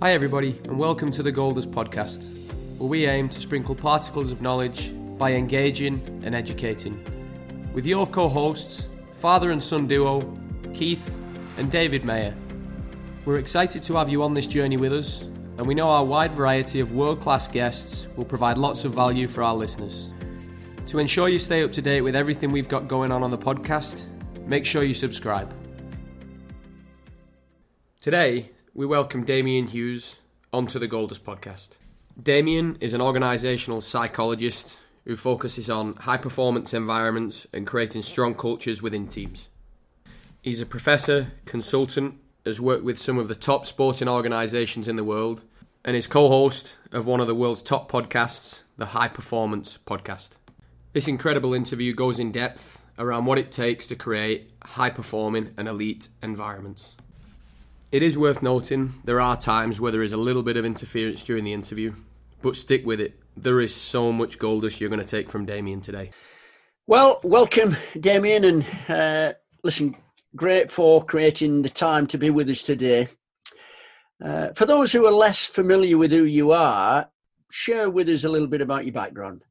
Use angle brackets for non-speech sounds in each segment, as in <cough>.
Hi, everybody, and welcome to the Golders podcast, where we aim to sprinkle particles of knowledge by engaging and educating. With your co hosts, father and son duo, Keith and David Mayer. We're excited to have you on this journey with us, and we know our wide variety of world class guests will provide lots of value for our listeners. To ensure you stay up to date with everything we've got going on on the podcast, make sure you subscribe. Today, we welcome Damian Hughes onto the Golders podcast. Damian is an organisational psychologist who focuses on high performance environments and creating strong cultures within teams. He's a professor, consultant, has worked with some of the top sporting organisations in the world, and is co host of one of the world's top podcasts, the High Performance Podcast. This incredible interview goes in depth around what it takes to create high performing and elite environments. It is worth noting there are times where there is a little bit of interference during the interview, but stick with it. There is so much goldust you're going to take from Damian today. Well, welcome, Damian, and uh, listen, great for creating the time to be with us today. Uh, for those who are less familiar with who you are, share with us a little bit about your background.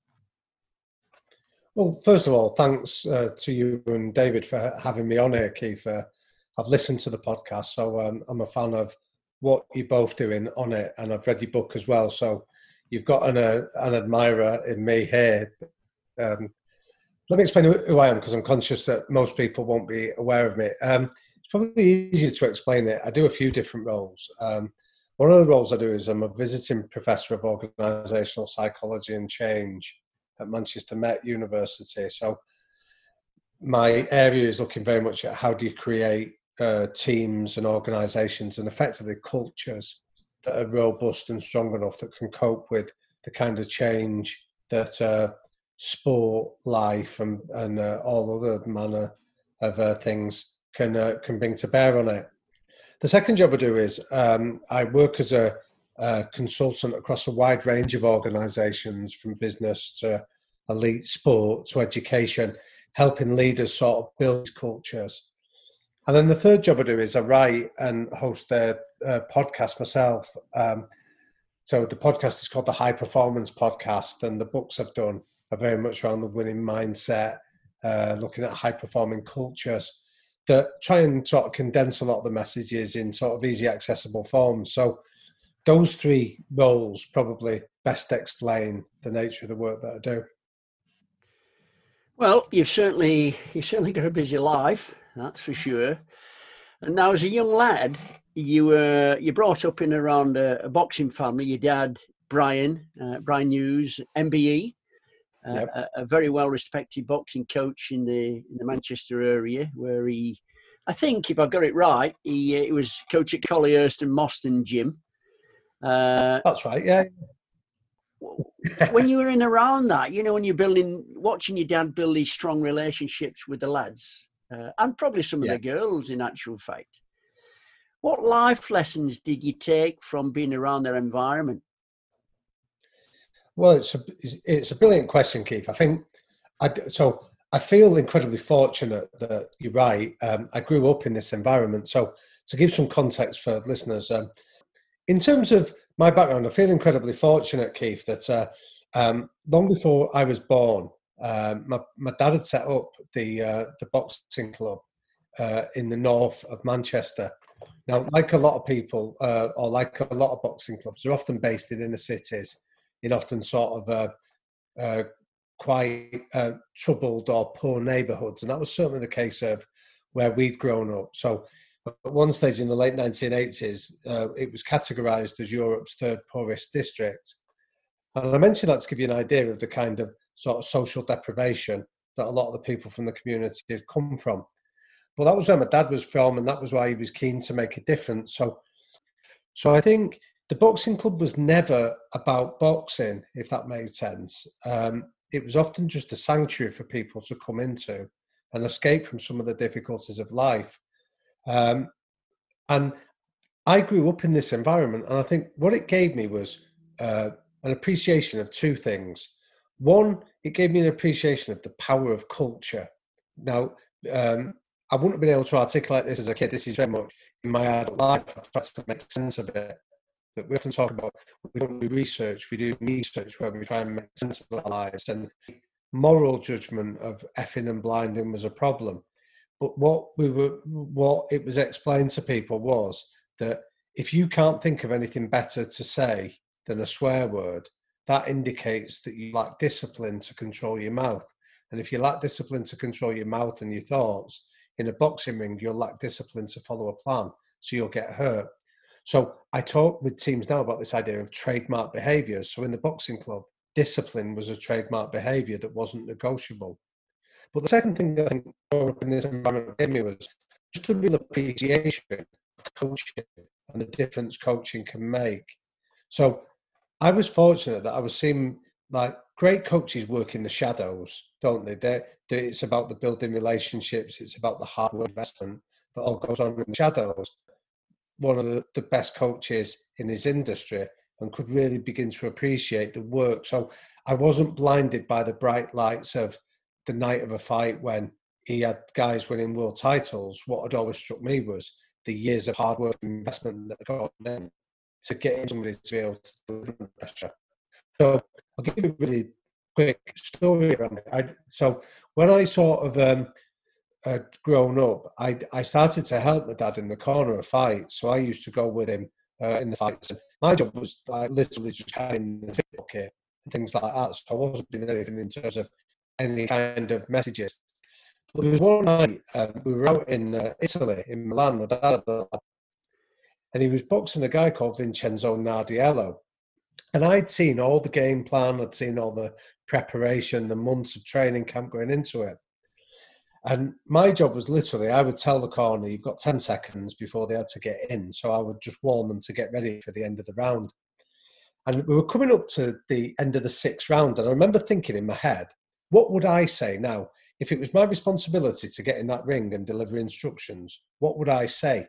Well, first of all, thanks uh, to you and David for having me on here, Keith. Uh, I've listened to the podcast, so um, I'm a fan of what you're both doing on it, and I've read your book as well. So you've got an uh, an admirer in me here. Um, let me explain who I am because I'm conscious that most people won't be aware of me. Um, it's probably easier to explain it. I do a few different roles. Um, one of the roles I do is I'm a visiting professor of organisational psychology and change at Manchester Met University. So my area is looking very much at how do you create uh, teams and organizations and effectively cultures that are robust and strong enough that can cope with the kind of change that uh, sport, life, and, and uh, all other manner of uh, things can uh, can bring to bear on it. The second job I do is um, I work as a, a, consultant across a wide range of organisations, from business to elite sport to education, helping leaders sort of build cultures. And then the third job I do is I write and host a, a podcast myself. Um, so the podcast is called the High Performance Podcast, and the books I've done are very much around the winning mindset, uh, looking at high performing cultures that try and sort of condense a lot of the messages in sort of easy accessible forms. So those three roles probably best explain the nature of the work that I do. Well, you've certainly you've certainly got a busy life that's for sure. And now, as a young lad, you were uh, you brought up in around a, a boxing family. Your dad, Brian, uh, Brian Hughes, MBE, uh, yep. a, a, very well respected boxing coach in the in the Manchester area, where he, I think, if I got it right, he, uh, he was coach at Collyhurst and Moston Gym. Uh, That's right. Yeah. when you were in around that, you know, when you're building, watching your dad build these strong relationships with the lads, uh, and probably some of the girls in actual fact. What life lessons did you take from being around their environment? Well, it's a it's a brilliant question, Keith. I think I so I feel incredibly fortunate that you're right. Um, I grew up in this environment, so to give some context for listeners, um, in terms of my background, I feel incredibly fortunate, Keith, that uh, um, long before I was born, um, my, my dad had set up the uh, the boxing club uh, in the north of Manchester. Now, like a lot of people, uh, or like a lot of boxing clubs, they're often based in inner cities, in often sort of uh, uh, quite uh, troubled or poor neighbourhoods, and that was certainly the case of where we'd grown up. So, at one stage in the late 1980s, it was categorised as Europe's third poorest district. And I mention that to give you an idea of the kind of sort of social deprivation that a lot of the people from the community have come from. But that was where my dad was from, and that was why he was keen to make a difference. So, so I think the boxing club was never about boxing, if that made sense. Um, it was often just a sanctuary for people to come into and escape from some of the difficulties of life. Um, and I grew up in this environment, and I think what it gave me was uh, an appreciation of two things. One, it gave me an appreciation of the power of culture. Now, um, I wouldn't have been able to articulate this as a kid. This is very much in my adult life. I've tried to make sense of it. that we often talk about. We don't do research, we do research where we try and make sense of our lives. And moral judgment of effing and blinding was a problem. But what we were, what it was explained to people was that if you can't think of anything better to say than a swear word, that indicates that you lack discipline to control your mouth. And if you lack discipline to control your mouth and your thoughts, in a boxing ring, you'll lack discipline to follow a plan. So you'll get hurt. So I talk with teams now about this idea of trademark behaviors. So in the boxing club, discipline was a trademark behavior that wasn't negotiable. But the second thing that I think in this environment gave me was just a real appreciation of coaching and the difference coaching can make. So I was fortunate that I was seeing like great coaches work in the shadows, don't they? They're, they're, it's about the building relationships, it's about the hard work investment that all goes on in the shadows. One of the, the best coaches in his industry and could really begin to appreciate the work. So I wasn't blinded by the bright lights of the night of a fight when he had guys winning world titles. What had always struck me was the years of hard work and investment that got in to get somebody to be able to deliver pressure. So I'll give you a really quick story around it. I, so when I sort of um, grown up, I, I started to help my dad in the corner of fights. So I used to go with him uh, in the fights. My job was like literally just having the fit bucket and things like that. So I wasn't doing anything in terms of any kind of messages. But there was one night um, we were out in uh, Italy, in Milan, my dad, and he was boxing a guy called Vincenzo Nardiello. And I'd seen all the game plan, I'd seen all the preparation, the months of training camp going into it. And my job was literally, I would tell the corner, you've got 10 seconds before they had to get in. So I would just warn them to get ready for the end of the round. And we were coming up to the end of the sixth round. And I remember thinking in my head, what would I say now? If it was my responsibility to get in that ring and deliver instructions, what would I say?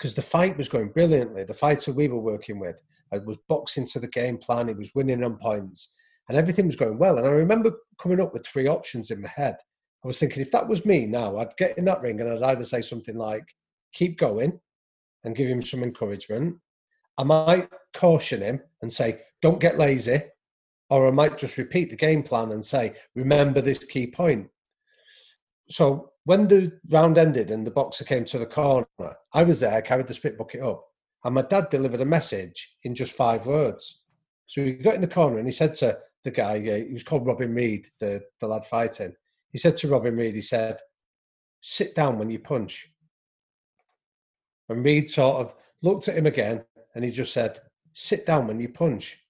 Because the fight was going brilliantly. The fighter we were working with uh, was boxing to the game plan. He was winning on points, and everything was going well. And I remember coming up with three options in my head. I was thinking, if that was me now, I'd get in that ring and I'd either say something like, "Keep going," and give him some encouragement. I might caution him and say, "Don't get lazy," or I might just repeat the game plan and say, "Remember this key point." So when the round ended and the boxer came to the corner, I was there, I carried the spit bucket up, and my dad delivered a message in just five words. So he got in the corner and he said to the guy, uh, he was called Robin Reid, the, the lad fighting. He said to Robin Reid, he said, sit down when you punch. And Reid sort of looked at him again and he just said, sit down when you punch.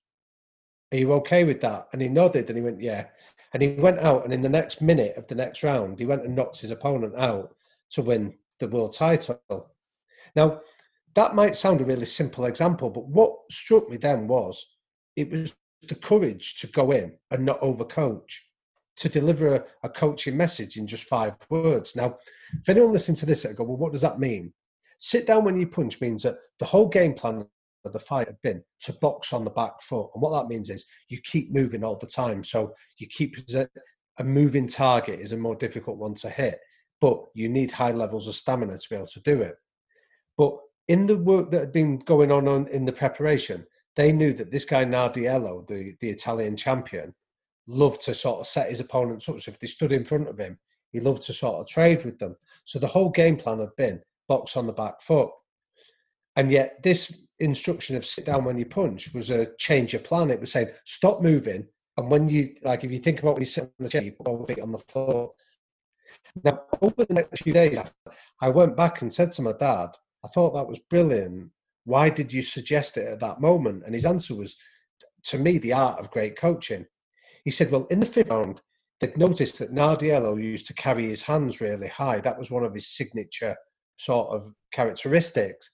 Are you okay with that? And he nodded and he went, yeah. And he went out and in the next minute of the next round, he went and knocked his opponent out to win the world title. Now, that might sound a really simple example, but what struck me then was it was the courage to go in and not overcoach, to deliver a, a coaching message in just five words. Now, if anyone listening to this, I go, well, what does that mean? Sit down when you punch means that the whole game plan the fight had been to box on the back foot. And what that means is you keep moving all the time. So you keep a moving target is a more difficult one to hit, but you need high levels of stamina to be able to do it. But in the work that had been going on, on in the preparation, they knew that this guy Nardiello, the, the Italian champion, loved to sort of set his opponents up. So if they stood in front of him, he loved to sort of trade with them. So the whole game plan had been box on the back foot. And yet this instruction of sit down when you punch was a change of plan. It was saying stop moving. And when you like if you think about when you sit on the chair, you put all the feet on the floor. Now over the next few days, I went back and said to my dad, I thought that was brilliant. Why did you suggest it at that moment? And his answer was, to me, the art of great coaching. He said, Well, in the fifth round, they'd noticed that Nardiello used to carry his hands really high. That was one of his signature sort of characteristics.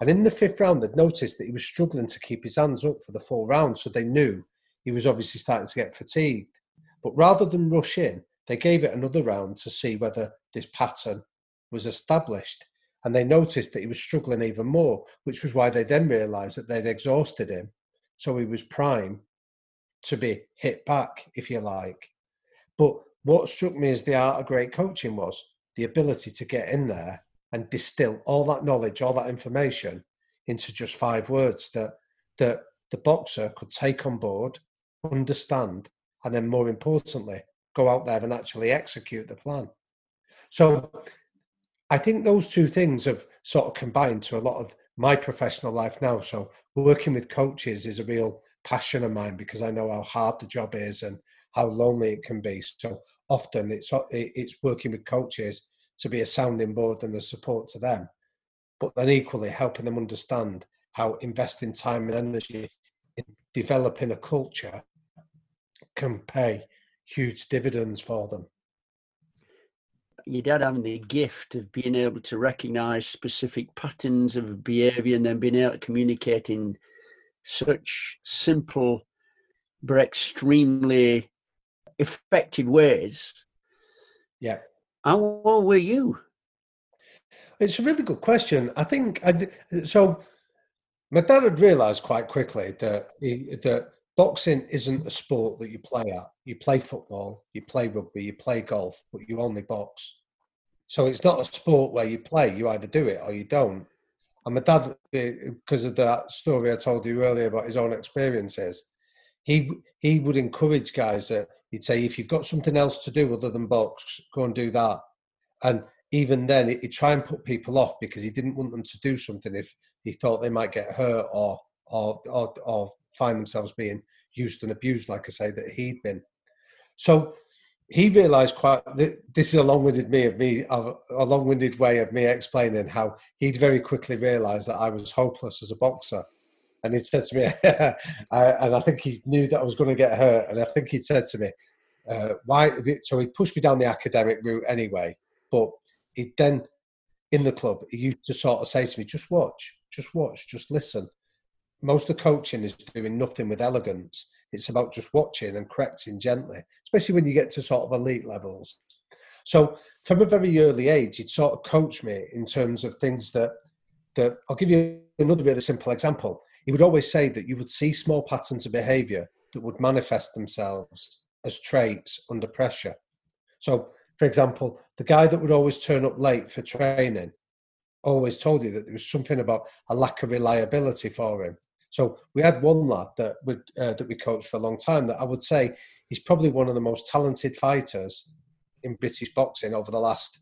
And in the fifth round, they'd noticed that he was struggling to keep his hands up for the full round. So they knew he was obviously starting to get fatigued. But rather than rush in, they gave it another round to see whether this pattern was established and they noticed that he was struggling even more, which was why they then realised that they'd exhausted him. So he was prime to be hit back, if you like. But what struck me as the art of great coaching was the ability to get in there and distill all that knowledge, all that information into just five words that that the boxer could take on board, understand, and then more importantly, go out there and actually execute the plan. So I think those two things have sort of combined to a lot of my professional life now. So working with coaches is a real passion of mine because I know how hard the job is and how lonely it can be. So often it's it's working with coaches to be a sounding board and a support to them, but then equally helping them understand how investing time and energy in developing a culture can pay huge dividends for them. Your dad having the gift of being able to recognize specific patterns of behavior and then being able to communicate in such simple but extremely effective ways. Yeah. How old were you? It's a really good question. I think I so. My dad had realised quite quickly that he, that boxing isn't a sport that you play at. You play football, you play rugby, you play golf, but you only box. So it's not a sport where you play. You either do it or you don't. And my dad, eh, because of that story I told you earlier about his own experiences, he he would encourage guys that he'd say, if you've got something else to do other than box, go and do that. And even then, he'd try and put people off because he didn't want them to do something if he thought they might get hurt or or or, or find themselves being used and abused, like I say, that he'd been. So he realised quite. This is a long-winded me of me, a long-winded way of me explaining how he'd very quickly realised that I was hopeless as a boxer, and he said to me, <laughs> and I think he knew that I was going to get hurt, and I think he'd said to me, uh, "Why?" So he pushed me down the academic route anyway, but he then in the club he used to sort of say to me, "Just watch, just watch, just listen." Most of the coaching is doing nothing with elegance it's about just watching and correcting gently, especially when you get to sort of elite levels. So from a very early age, he'd sort of coach me in terms of things that that I'll give you another really simple example. He would always say that you would see small patterns of behavior that would manifest themselves as traits under pressure. So, for example, the guy that would always turn up late for training always told you that there was something about a lack of reliability for him. So we had one lad that we uh, that we coached for a long time that I would say he's probably one of the most talented fighters in British boxing over the last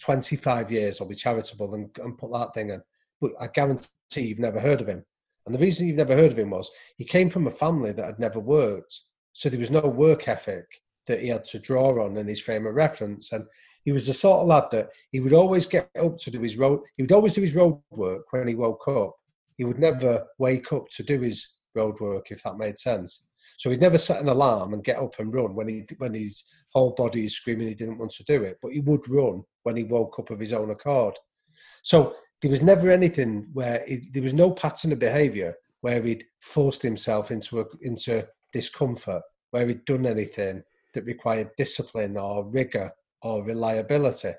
25 years. I'll be charitable and, and put that thing in. But I guarantee you've never heard of him. And the reason you've never heard of him was he came from a family that had never worked. So there was no work ethic that he had to draw on in his frame of reference. And he was the sort of lad that he would always get up to do his road, he would always do his road work when he woke up he would never wake up to do his road work, if that made sense. So he'd never set an alarm and get up and run when he when his whole body is screaming he didn't want to do it. But he would run when he woke up of his own accord. So there was never anything where he, there was no pattern of behaviour where he'd forced himself into a, into discomfort, where he'd done anything that required discipline or rigour or reliability.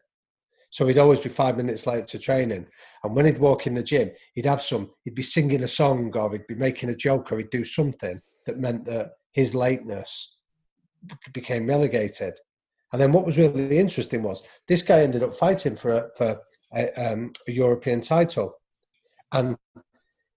So he'd always be five minutes late to training. And when he'd walk in the gym, he'd have some, he'd be singing a song or he'd be making a joke or he'd do something that meant that his lateness became relegated. And then what was really interesting was this guy ended up fighting for for um, a European title. And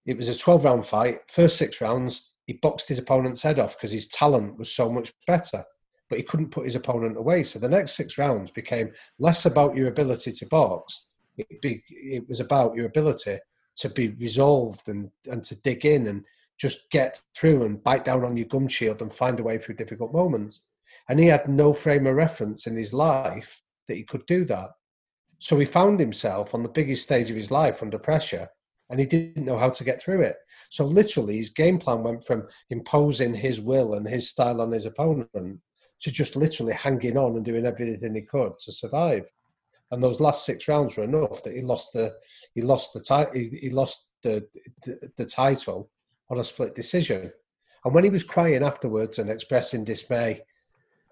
it was a 12 round fight. First six rounds, he boxed his opponent's head off because his talent was so much better but he couldn't put his opponent away. So the next six rounds became less about your ability to box. It, be, it was about your ability to be resolved and, and to dig in and just get through and bite down on your gum shield and find a way through difficult moments. And he had no frame of reference in his life that he could do that. So he found himself on the biggest stage of his life under pressure and he didn't know how to get through it. So literally, his game plan went from imposing his will and his style on his opponent to just literally hanging on and doing everything he could to survive. And those last six rounds were enough that he lost the he lost the title he, he, lost the, the the title on a split decision. And when he was crying afterwards and expressing dismay,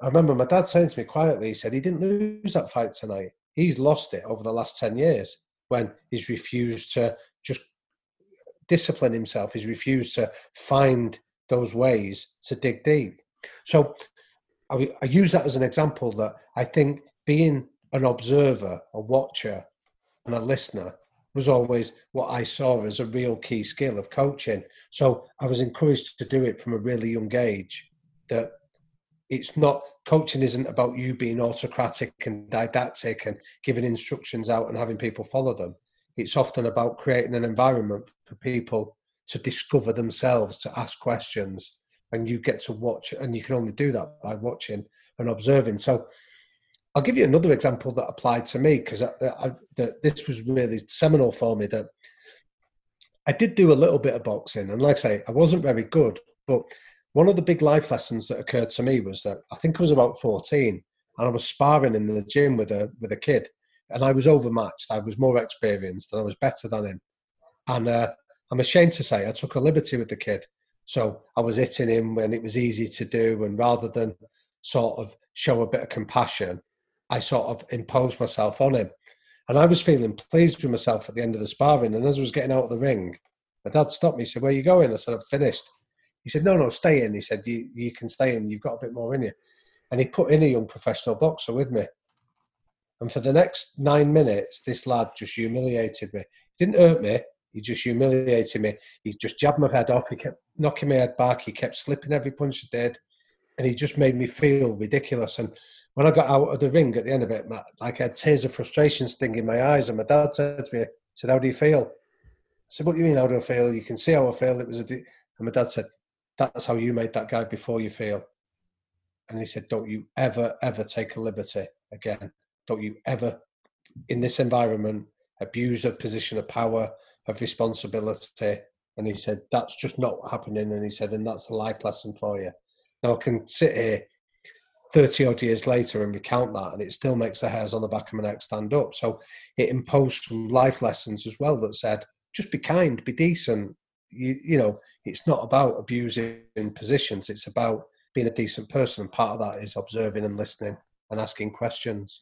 I remember my dad saying to me quietly, he said he didn't lose that fight tonight. He's lost it over the last 10 years when he's refused to just discipline himself. He's refused to find those ways to dig deep. So I, use that as an example that I think being an observer, a watcher, and a listener was always what I saw as a real key skill of coaching. So I was encouraged to do it from a really young age. That it's not coaching isn't about you being autocratic and didactic and giving instructions out and having people follow them. It's often about creating an environment for people to discover themselves, to ask questions, and you get to watch. And you can only do that by watching and observing. So I'll give you another example that applied to me because this was really seminal for me. That I did do a little bit of boxing, and like I say, I wasn't very good. But one of the big life lessons that occurred to me was that I think I was about fourteen, and I was sparring in the gym with a with a kid, and I was overmatched. I was more experienced, and I was better than him. And uh, I'm ashamed to say I took a liberty with the kid. So I was hitting him when it was easy to do, and rather than sort of show a bit of compassion, I sort of imposed myself on him. And I was feeling pleased with myself at the end of the sparring. And as I was getting out of the ring, my dad stopped me. Said, Where are you going? I said, I've finished. He said, No, no, stay in. He said, You, you can stay in. You've got a bit more in you. And he put in a young professional boxer with me. And for the next nine minutes, this lad just humiliated me. He didn't hurt me. He just humiliated me. He just jabbed my head off. He kept knocking my head back. He kept slipping every punch he did. And he just made me feel ridiculous. And when I got out of the ring at the end of it, like I had tears of frustration stinging my eyes. And my dad said to me, said, How do you feel? I said, What do you mean, how do I feel? You can see how I feel. It was a. De-. And my dad said, That's how you made that guy before you feel. And he said, Don't you ever, ever take a liberty again. Don't you ever, in this environment, abuse a position of power, of responsibility. And he said, That's just not happening. And he said, And that's a life lesson for you. Now I can sit here 30 odd years later and recount that and it still makes the hairs on the back of my neck stand up so it imposed some life lessons as well that said just be kind be decent you, you know it's not about abusing positions it's about being a decent person and part of that is observing and listening and asking questions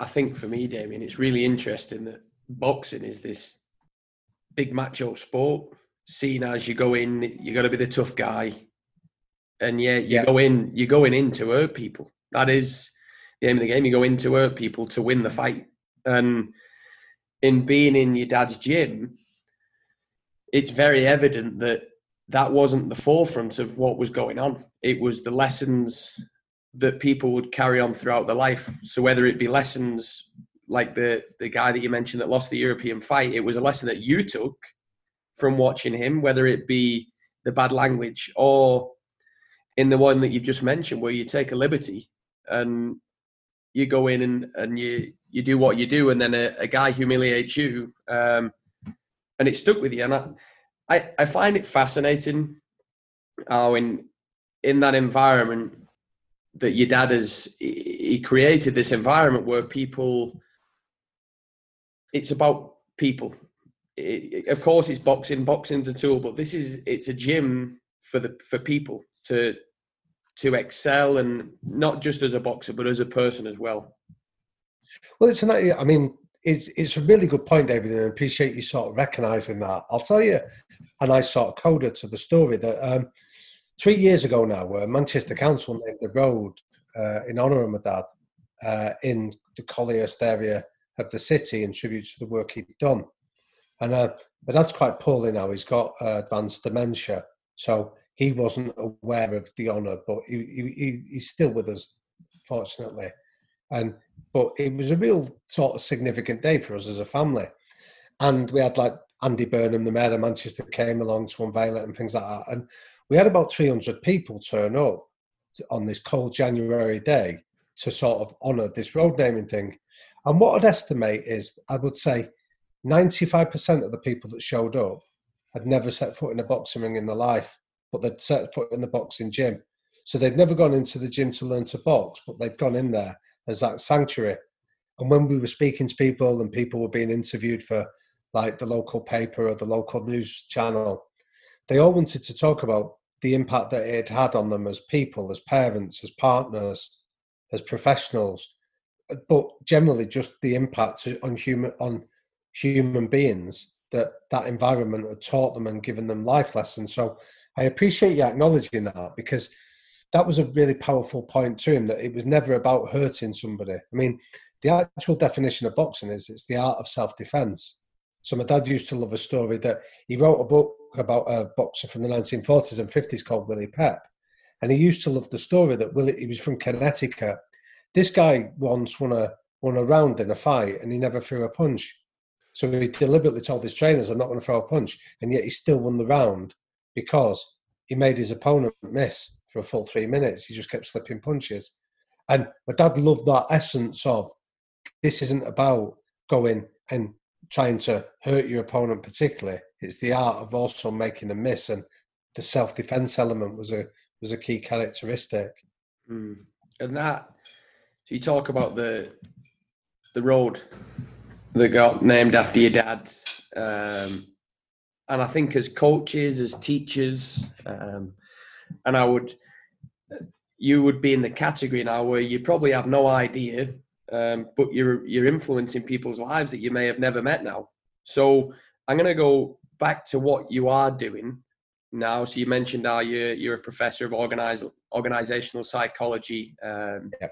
i think for me damian it's really interesting that boxing is this big macho sport seen as you go in you got to be the tough guy and yeah, you yeah. go in, you're going in to hurt people. That is the aim of the game. You go in to hurt people to win the fight. And in being in your dad's gym, it's very evident that that wasn't the forefront of what was going on. It was the lessons that people would carry on throughout their life. So whether it be lessons like the the guy that you mentioned that lost the European fight, it was a lesson that you took from watching him, whether it be the bad language or in the one that you've just mentioned, where you take a liberty and you go in and, and you you do what you do, and then a, a guy humiliates you, um, and it stuck with you. And I, I, I find it fascinating how in in that environment that your dad has he created this environment where people it's about people it, of course it's boxing boxing's a tool but this is it's a gym for the for people to to excel and not just as a boxer but as a person as well well it's an i mean it's it's a really good point david and i appreciate you sort of recognizing that. I'll tell you a nice sort of coda to the story that um, three years ago now uh, manchester council named the road uh, in honor of my dad uh, in the Collyhurst area of the city in tribute to the work he'd done. And uh, my dad's quite poorly now. He's got uh, advanced dementia so he wasn't aware of the honour, but he, he, he's still with us, fortunately. And but it was a real sort of significant day for us as a family, and we had like Andy Burnham, the mayor of Manchester, came along to unveil it and things like that, and we had about 300 people turn up on this cold January day to sort of honour this road naming thing. And what I'd estimate is, I would say, 95% of the people that showed up had never set foot in a boxing ring in their life but they'd set foot in the boxing gym. So they'd never gone into the gym to learn to box, but they'd gone in there as that sanctuary. And when we were speaking to people and people were being interviewed for like the local paper or the local news channel, they all wanted to talk about the impact that it had on them as people, as parents, as partners, as professionals, but generally just the impact on human on human beings that that environment had taught them and given them life lessons. So I appreciate you acknowledging that because that was a really powerful point to him that it was never about hurting somebody. I mean, the actual definition of boxing is it's the art of self-defense. So my dad used to love a story that he wrote a book about a boxer from the 1940s and 50s called Willie Pep, and he used to love the story that Willie he was from Connecticut. This guy once won a won a round in a fight and he never threw a punch. So he deliberately told his trainers, "I'm not going to throw a punch," and yet he still won the round because he made his opponent miss for a full three minutes. He just kept slipping punches. And my dad loved that essence of this isn't about going and trying to hurt your opponent particularly. It's the art of also making them miss, and the self defense element was a was a key characteristic. Mm. And that, so you talk about the the road that got named after your dad, um, and I think as coaches, as teachers, um, and I would, you would be in the category now where you probably have no idea, um, but you're you're influencing people's lives that you may have never met now. So I'm going to go back to what you are doing now. So you mentioned how you're you're a professor of organize, organizational psychology, um, yeah.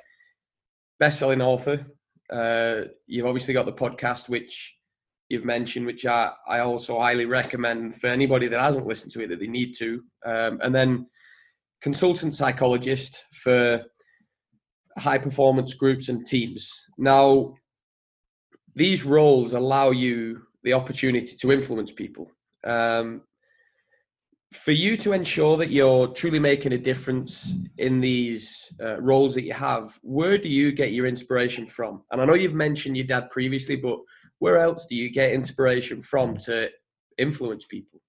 best-selling author. Uh, you've obviously got the podcast, which you've mentioned, which I, I also highly recommend for anybody that hasn't listened to it that they need to. Um, and then consultant psychologist for high performance groups and teams. Now, these roles allow you the opportunity to influence people. Um, for you to ensure that you're truly making a difference in these uh, roles that you have, where do you get your inspiration from? And I know you've mentioned your dad previously, but where else do you get inspiration from to influence people?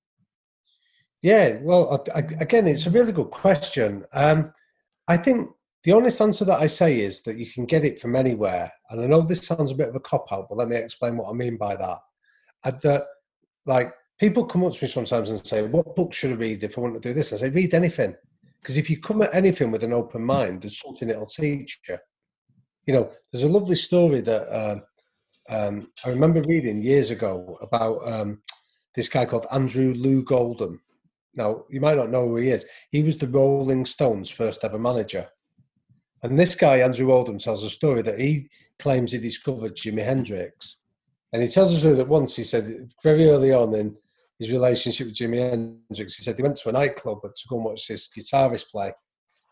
Yeah, well, again, it's a really good question. Um, I think the honest answer that I say is that you can get it from anywhere. And I know this sounds a bit of a cop out, but let me explain what I mean by that. That, like, people come up to me sometimes and say, What book should I read if I want to do this? I say, Read anything. Because if you come at anything with an open mind, there's something it'll teach you. You know, there's a lovely story that uh, um, I remember reading years ago about um, this guy called Andrew Loog Oldham. Now, you might not know who he is. He was the Rolling Stones' first ever manager. And this guy, Andrew Oldham, tells a story that he claims he discovered Jimi Hendrix. And he tells us that once he said, very early on in his relationship with Jimi Hendrix, he said he went to a nightclub to go and watch this guitarist play.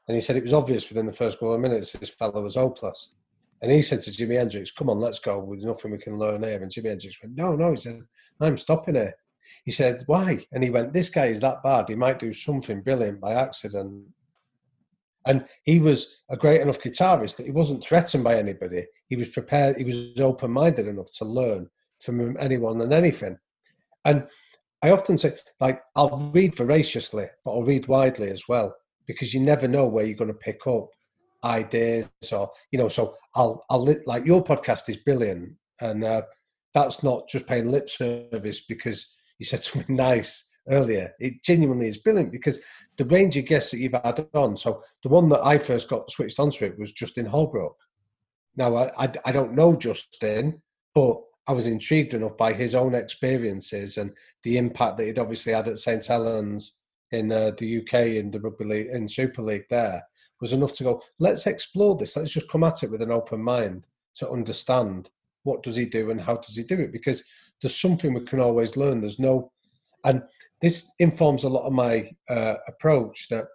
And he said it was obvious within the first couple of minutes this fellow was hopeless. And he said to Jimi Hendrix, Come on, let's go. There's nothing we can learn here. And Jimi Hendrix went, No, no. He said, I'm stopping here. He said, Why? And he went, This guy is that bad. He might do something brilliant by accident. And he was a great enough guitarist that he wasn't threatened by anybody. He was prepared, he was open minded enough to learn from anyone and anything. And I often say, like, I'll read voraciously, but I'll read widely as well, because you never know where you're going to pick up ideas or, you know, so I'll, I'll, like, your podcast is brilliant. And uh, that's not just paying lip service because you said something <laughs> nice earlier. It genuinely is brilliant because the range of guests that you've had on. So the one that I first got switched onto it was Justin Holbrook. Now I, I, I don't know Justin, but I was intrigued enough by his own experiences and the impact that he'd obviously had at St Helens in uh, the UK in the rugby league in Super League. There was enough to go. Let's explore this. Let's just come at it with an open mind to understand what does he do and how does he do it because there's something we can always learn. There's no and this informs a lot of my uh, approach that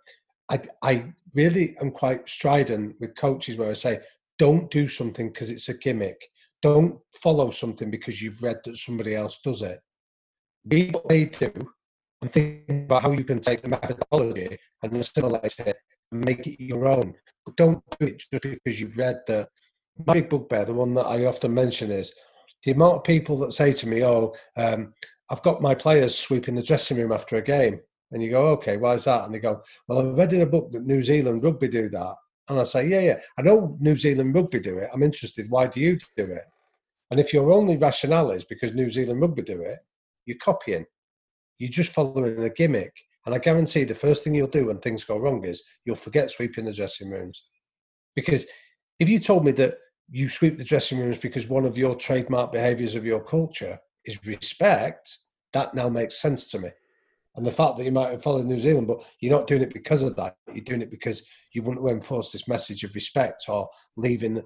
I, I really am quite strident with coaches where I say, don't do something because it's a gimmick. Don't follow something because you've read that somebody else does it. Read what they do and think about how you can take the methodology and assimilate it and make it your own. But don't do it just because you've read the. My big bugbear, the one that I often mention, is the amount of people that say to me, "Oh, um, I've got my players sweeping the dressing room after a game. And you go, okay, why is that? And they go, well, I read in a book that New Zealand rugby do that. And I say, yeah, yeah, I know New Zealand rugby do it. I'm interested. Why do you do it? And if your only rationale is because New Zealand rugby do it, you're copying. You're just following a gimmick. And I guarantee the first thing you'll do when things go wrong is you'll forget sweeping the dressing rooms. Because if you told me that you sweep the dressing rooms because one of your trademark behaviors of your culture is respect, that now makes sense to me. And the fact that you might have followed New Zealand, but you're not doing it because of that. You're doing it because you want to enforce this message of respect or leaving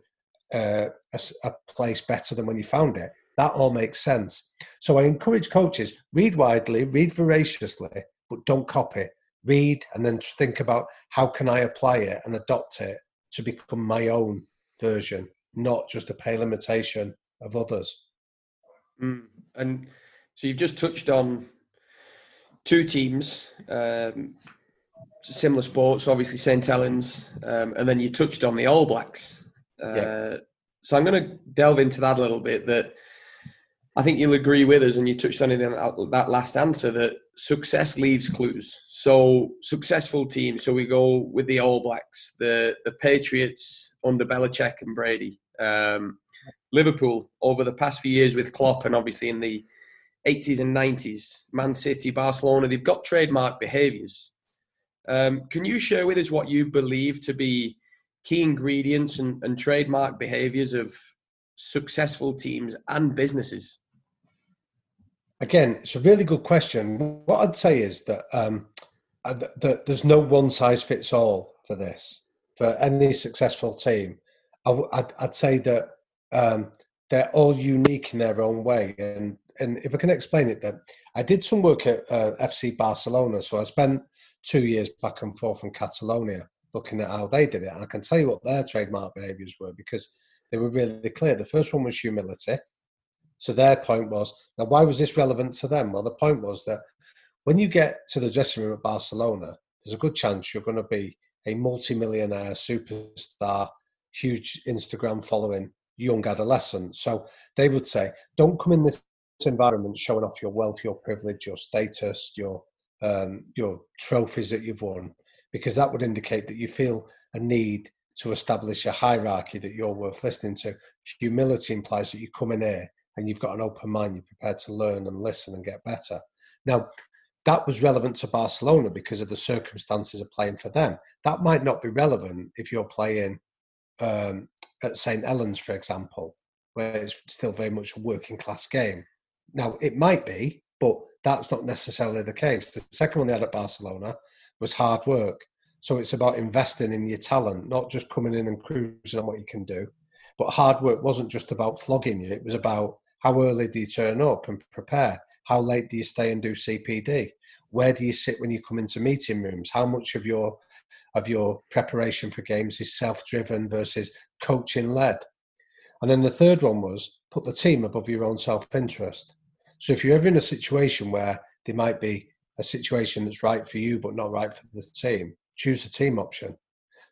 uh, a, a place better than when you found it. That all makes sense. So I encourage coaches read widely, read voraciously, but don't copy. Read and then think about how can I apply it and adopt it to become my own version, not just a pale imitation of others. Mm. And so you've just touched on two teams, um, similar sports, obviously St Helens, um, and then you touched on the All Blacks. Uh, yeah. So I'm going to delve into that a little bit. That I think you'll agree with us, and you touched on it in that last answer that success leaves clues. So successful teams. So we go with the All Blacks, the the Patriots under Belichick and Brady, um, Liverpool over the past few years with Klopp, and obviously in the 80s and 90s, Man City, Barcelona, they've got trademark behaviours. Um, can you share with us what you believe to be key ingredients and, and trademark behaviours of successful teams and businesses? Again, it's a really good question. What I'd say is that, um, that there's no one size fits all for this. For any successful team, Would say that um, they're all unique in their own way. And and if I can explain it, then I did some work at uh, FC Barcelona. So I spent two years back and forth from Catalonia looking at how they did it, and I can tell you what their trademark behaviours were because they were really clear. The first one was humility. So their point was now why was this relevant to them? Well, the point was that when you get to the dressing room at Barcelona, there's a good chance you're going to be a multi-millionaire superstar, huge Instagram following, young adolescent. So they would say, don't come in this environment showing off your wealth, your privilege, your status, your um, your trophies that you've won, because that would indicate that you feel a need to establish a hierarchy that you're worth listening to. Humility implies that you come in here and you've got an open mind, you're prepared to learn and listen and get better. Now, that was relevant to Barcelona because of the circumstances of playing for them. That might not be relevant if you're playing um, at St. Helens, for example, where it's still very much a working class game. Now, it might be, but that's not necessarily the case. The second one they had at Barcelona was hard work. So it's about investing in your talent, not just coming in and cruising on what you can do. But hard work wasn't just about flogging you, it was about how early do you turn up and prepare? How late do you stay and do CPD? Where do you sit when you come into meeting rooms? How much of your of your preparation for games is self-driven versus coaching led? And then the third one was put the team above your own self-interest. So if you're ever in a situation where there might be a situation that's right for you but not right for the team, choose the team option.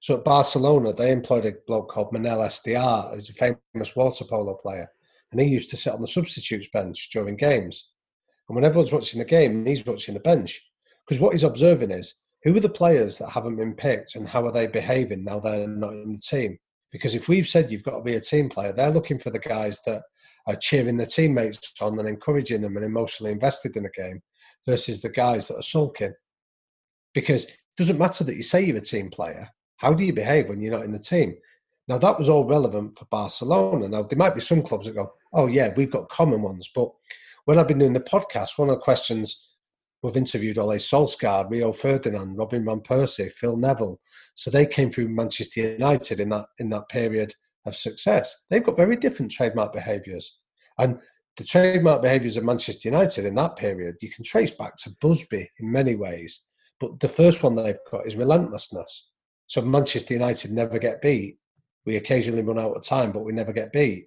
So at Barcelona, they employed a bloke called Manel Estiarte, who's a famous water polo player, and he used to sit on the substitutes bench during games. And when everyone's watching the game, he's watching the bench because what he's observing is who are the players that haven't been picked and how are they behaving now they're not in the team. Because if we've said you've got to be a team player, they're looking for the guys that are cheering their teammates on and encouraging them and emotionally invested in the game versus the guys that are sulking. Because it doesn't matter that you say you're a team player. How do you behave when you're not in the team? Now, that was all relevant for Barcelona. Now, there might be some clubs that go, oh, yeah, we've got common ones. But when I've been doing the podcast, one of the questions we've interviewed Ole Solskjaer, Rio Ferdinand, Robin Van Persie, Phil Neville. So they came through Manchester United in that in that period of success. They've got very different trademark behaviours. And the trademark behaviours of Manchester United in that period, you can trace back to Busby in many ways. But the first one they've got is relentlessness. So Manchester United never get beat. We occasionally run out of time, but we never get beat.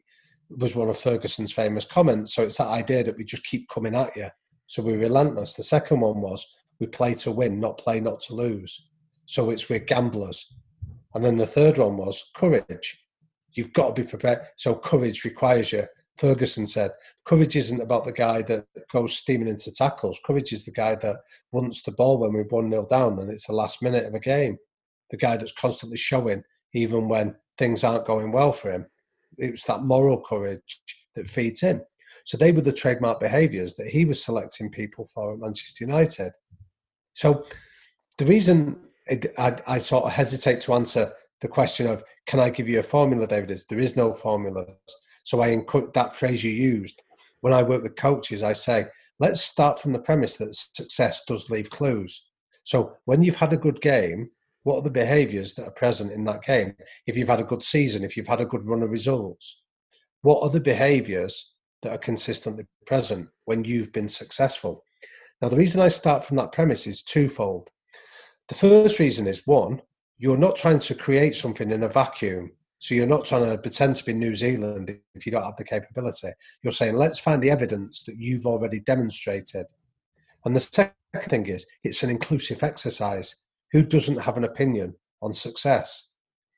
Was one of Ferguson's famous comments. So it's that idea that we just keep coming at you. So we're relentless. The second one was we play to win, not play not to lose. So it's we're gamblers. And then the third one was courage. You've got to be prepared. So courage requires you. Ferguson said, courage isn't about the guy that goes steaming into tackles. Courage is the guy that wants the ball when we're 1 0 down and it's the last minute of a game. The guy that's constantly showing, even when things aren't going well for him. It's that moral courage that feeds him. So they were the trademark behaviours that he was selecting people for at Manchester United. So the reason it, I, I sort of hesitate to answer the question of can I give you a formula, David, is there is no formula. So I include that phrase you used, when I work with coaches, I say, let's start from the premise that success does leave clues. So when you've had a good game, what are the behaviors that are present in that game? If you've had a good season, if you've had a good run of results, what are the behaviors that are consistently present when you've been successful? Now, the reason I start from that premise is twofold. The first reason is one, you're not trying to create something in a vacuum. So you're not trying to pretend to be New Zealand if you don't have the capability. You're saying, let's find the evidence that you've already demonstrated. And the second thing is, it's an inclusive exercise. Who doesn't have an opinion on success?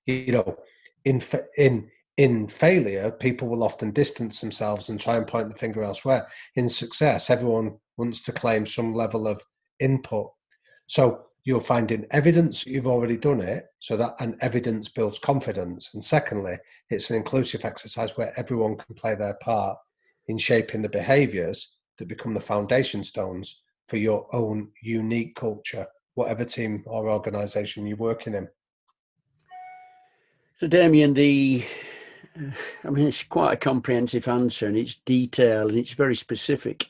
You know, in in in failure, people will often distance themselves and try and point the finger elsewhere. In success, everyone wants to claim some level of input. So you're finding evidence you've already done it, so that and evidence builds confidence. And secondly, it's an inclusive exercise where everyone can play their part in shaping the behaviours that become the foundation stones for your own unique culture, whatever team or organisation you're working in. So, Damian, the I mean, it's quite a comprehensive answer and it's detailed and it's very specific.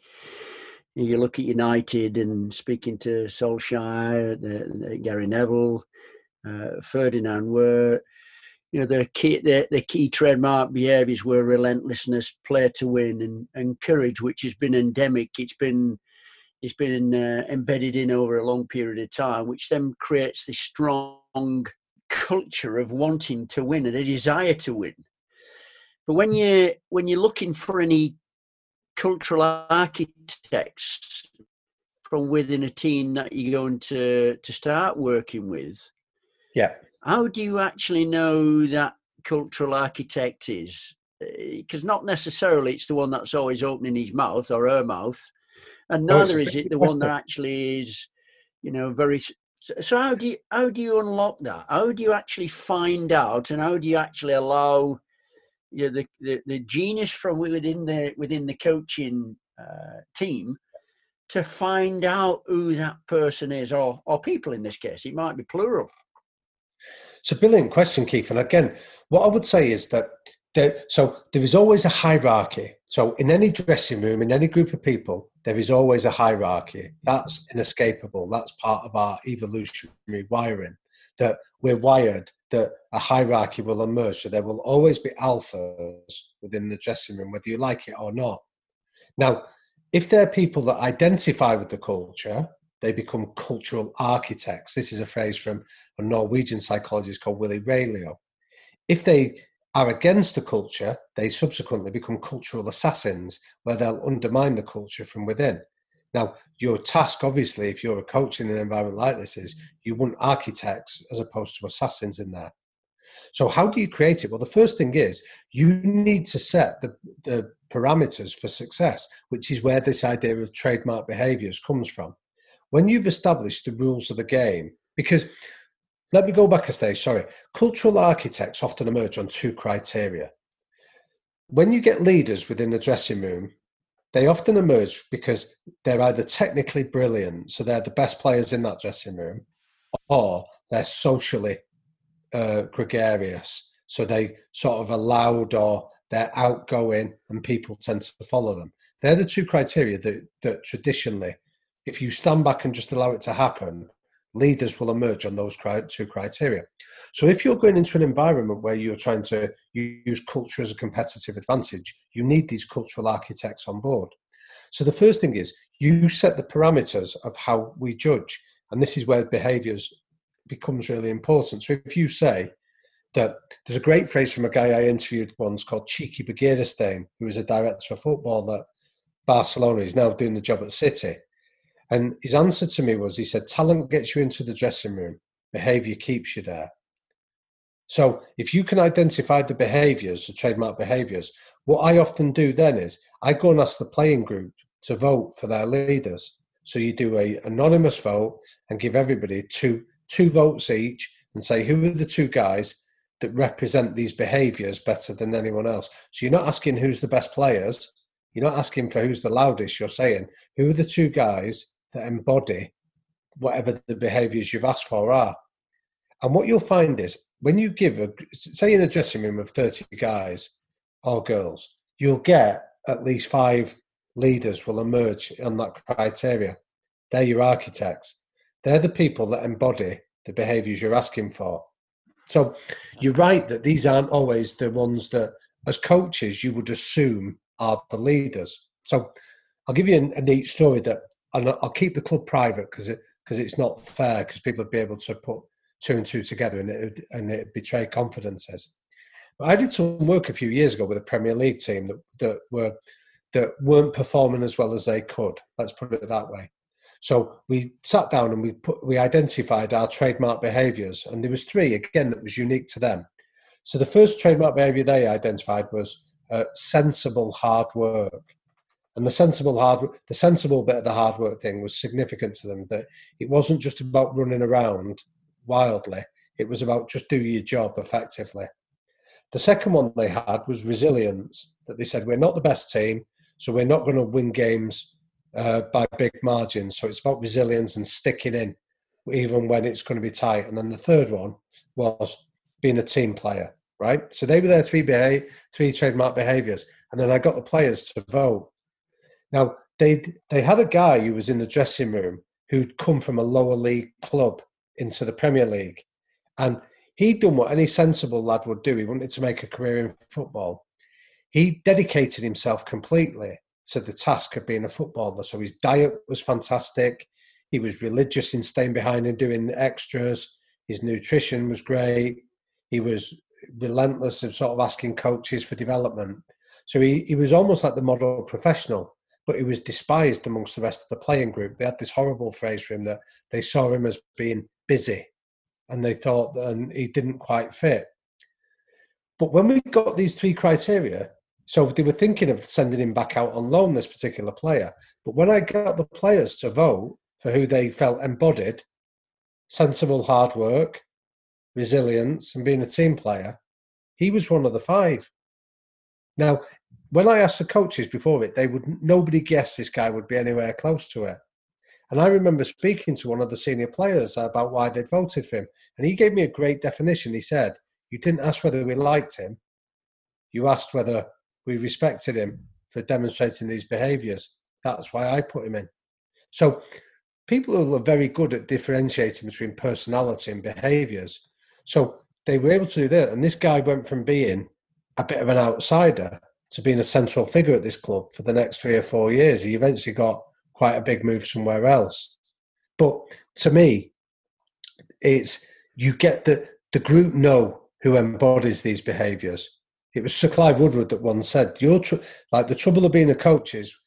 You look at United and speaking to Solskjaer, Gary Neville, uh, Ferdinand were, you know, the key the, the key trademark behaviours were relentlessness, play to win, and, and courage, which has been endemic. It's been it's been uh, embedded in over a long period of time, which then creates this strong culture of wanting to win and a desire to win. But when you when you're looking for any cultural architects from within a team that you're going to to start working with, yeah, how do you actually know that cultural architect is? Because eh, not necessarily it's the one that's always opening his mouth or her mouth, and neither is it the one that <laughs> actually is, you know, very. So how do you how do you unlock that? How do you actually find out, and how do you actually allow you know, the, the, the genius from within the within the coaching uh, team to find out who that person is, or or people in this case. It might be plural. It's a brilliant question, Keith. And again, what I would say is that there, so there is always a hierarchy. So in any dressing room, in any group of people, there is always a hierarchy. That's inescapable. That's part of our evolutionary wiring. That we're wired that a hierarchy will emerge. So there will always be alphas within the dressing room, whether you like it or not. Now, if there are people that identify with the culture, they become cultural architects. This is a phrase from a Norwegian psychologist called Willi Railo. If they are against the culture, they subsequently become cultural assassins, where they'll undermine the culture from within. Now, your task, obviously, if you're a coach in an environment like this, is you want architects as opposed to assassins in there. So, how do you create it? Well, the first thing is you need to set the, the parameters for success, which is where this idea of trademark behaviors comes from. When you've established the rules of the game, because let me go back a stage, sorry. Cultural architects often emerge on two criteria. When you get leaders within the dressing room they often emerge because they're either technically brilliant, so they're the best players in that dressing room, or they're socially uh, gregarious, so they sort of allowed or they're outgoing and people tend to follow them. They're the two criteria that, that traditionally, if you stand back and just allow it to happen, leaders will emerge on those two criteria. So if you're going into an environment where you're trying to use culture as a competitive advantage, you need these cultural architects on board. So the first thing is you set the parameters of how we judge, and this is where behaviours becomes really important. So if you say that there's a great phrase from a guy I interviewed once called Txiki Begiristain, who was a director of football at Barcelona. He's now doing the job at City. And his answer to me was, he said, talent gets you into the dressing room, behavior keeps you there. So if you can identify the behaviors, the trademark behaviors, what I often do then is I go and ask the playing group to vote for their leaders. So you do a anonymous vote and give everybody two two votes each and say who are the two guys that represent these behaviors better than anyone else. So you're not asking who's the best players, you're not asking for who's the loudest, you're saying who are the two guys that embody whatever the behaviors you've asked for are. And what you'll find is when you give a, say in a dressing room of 30 guys or girls, you'll get at least five leaders will emerge on that criteria. They're your architects. They're the people that embody the behaviors you're asking for. So you're right that these aren't always the ones that, as coaches, you would assume are the leaders. So I'll give you a, a neat story that, and I'll keep the club private because it because it's not fair because people would be able to put two and two together and it and it betray confidences. But I did some work a few years ago with a Premier League team that, that were that weren't performing as well as they could. Let's put it that way. So we sat down and we put we identified our trademark behaviours, and there was three again that was unique to them. So the first trademark behaviour they identified was uh, sensible hard work, and the sensible hard the sensible bit of the hard work thing was significant to them. That it wasn't just about running around wildly; it was about just do your job effectively. The second one they had was resilience. That they said we're not the best team, so we're not going to win games uh, by big margins. So it's about resilience and sticking in, even when it's going to be tight. And then the third one was being a team player, right? So they were their three behavior, three trademark behaviors, and then I got the players to vote. Now they they had a guy who was in the dressing room who'd come from a lower league club into the Premier League, and he'd done what any sensible lad would do. He wanted to make a career in football. He dedicated himself completely to the task of being a footballer. So his diet was fantastic. He was religious in staying behind and doing extras. His nutrition was great. He was relentless of sort of asking coaches for development. So he, he was almost like the model professional, but he was despised amongst the rest of the playing group. They had this horrible phrase for him that they saw him as being busy and they thought that he didn't quite fit. But when we got these three criteria, so they were thinking of sending him back out on loan, this particular player. But when I got the players to vote for who they felt embodied sensible hard work, resilience, and being a team player, he was one of the five. Now, when I asked the coaches before it, they would nobody guessed this guy would be anywhere close to it. And I remember speaking to one of the senior players about why they'd voted for him. And he gave me a great definition. He said, You didn't ask whether we liked him, you asked whether we respected him for demonstrating these behaviours. That's why I put him in. So people are very good at differentiating between personality and behaviours. So they were able to do that. And this guy went from being a bit of an outsider to being a central figure at this club for the next three or four years. He eventually got quite a big move somewhere else. But to me, it's you get the the group know who embodies these behaviours. It was Sir Clive Woodward that once said, "Your tr- like the trouble of being a coach is,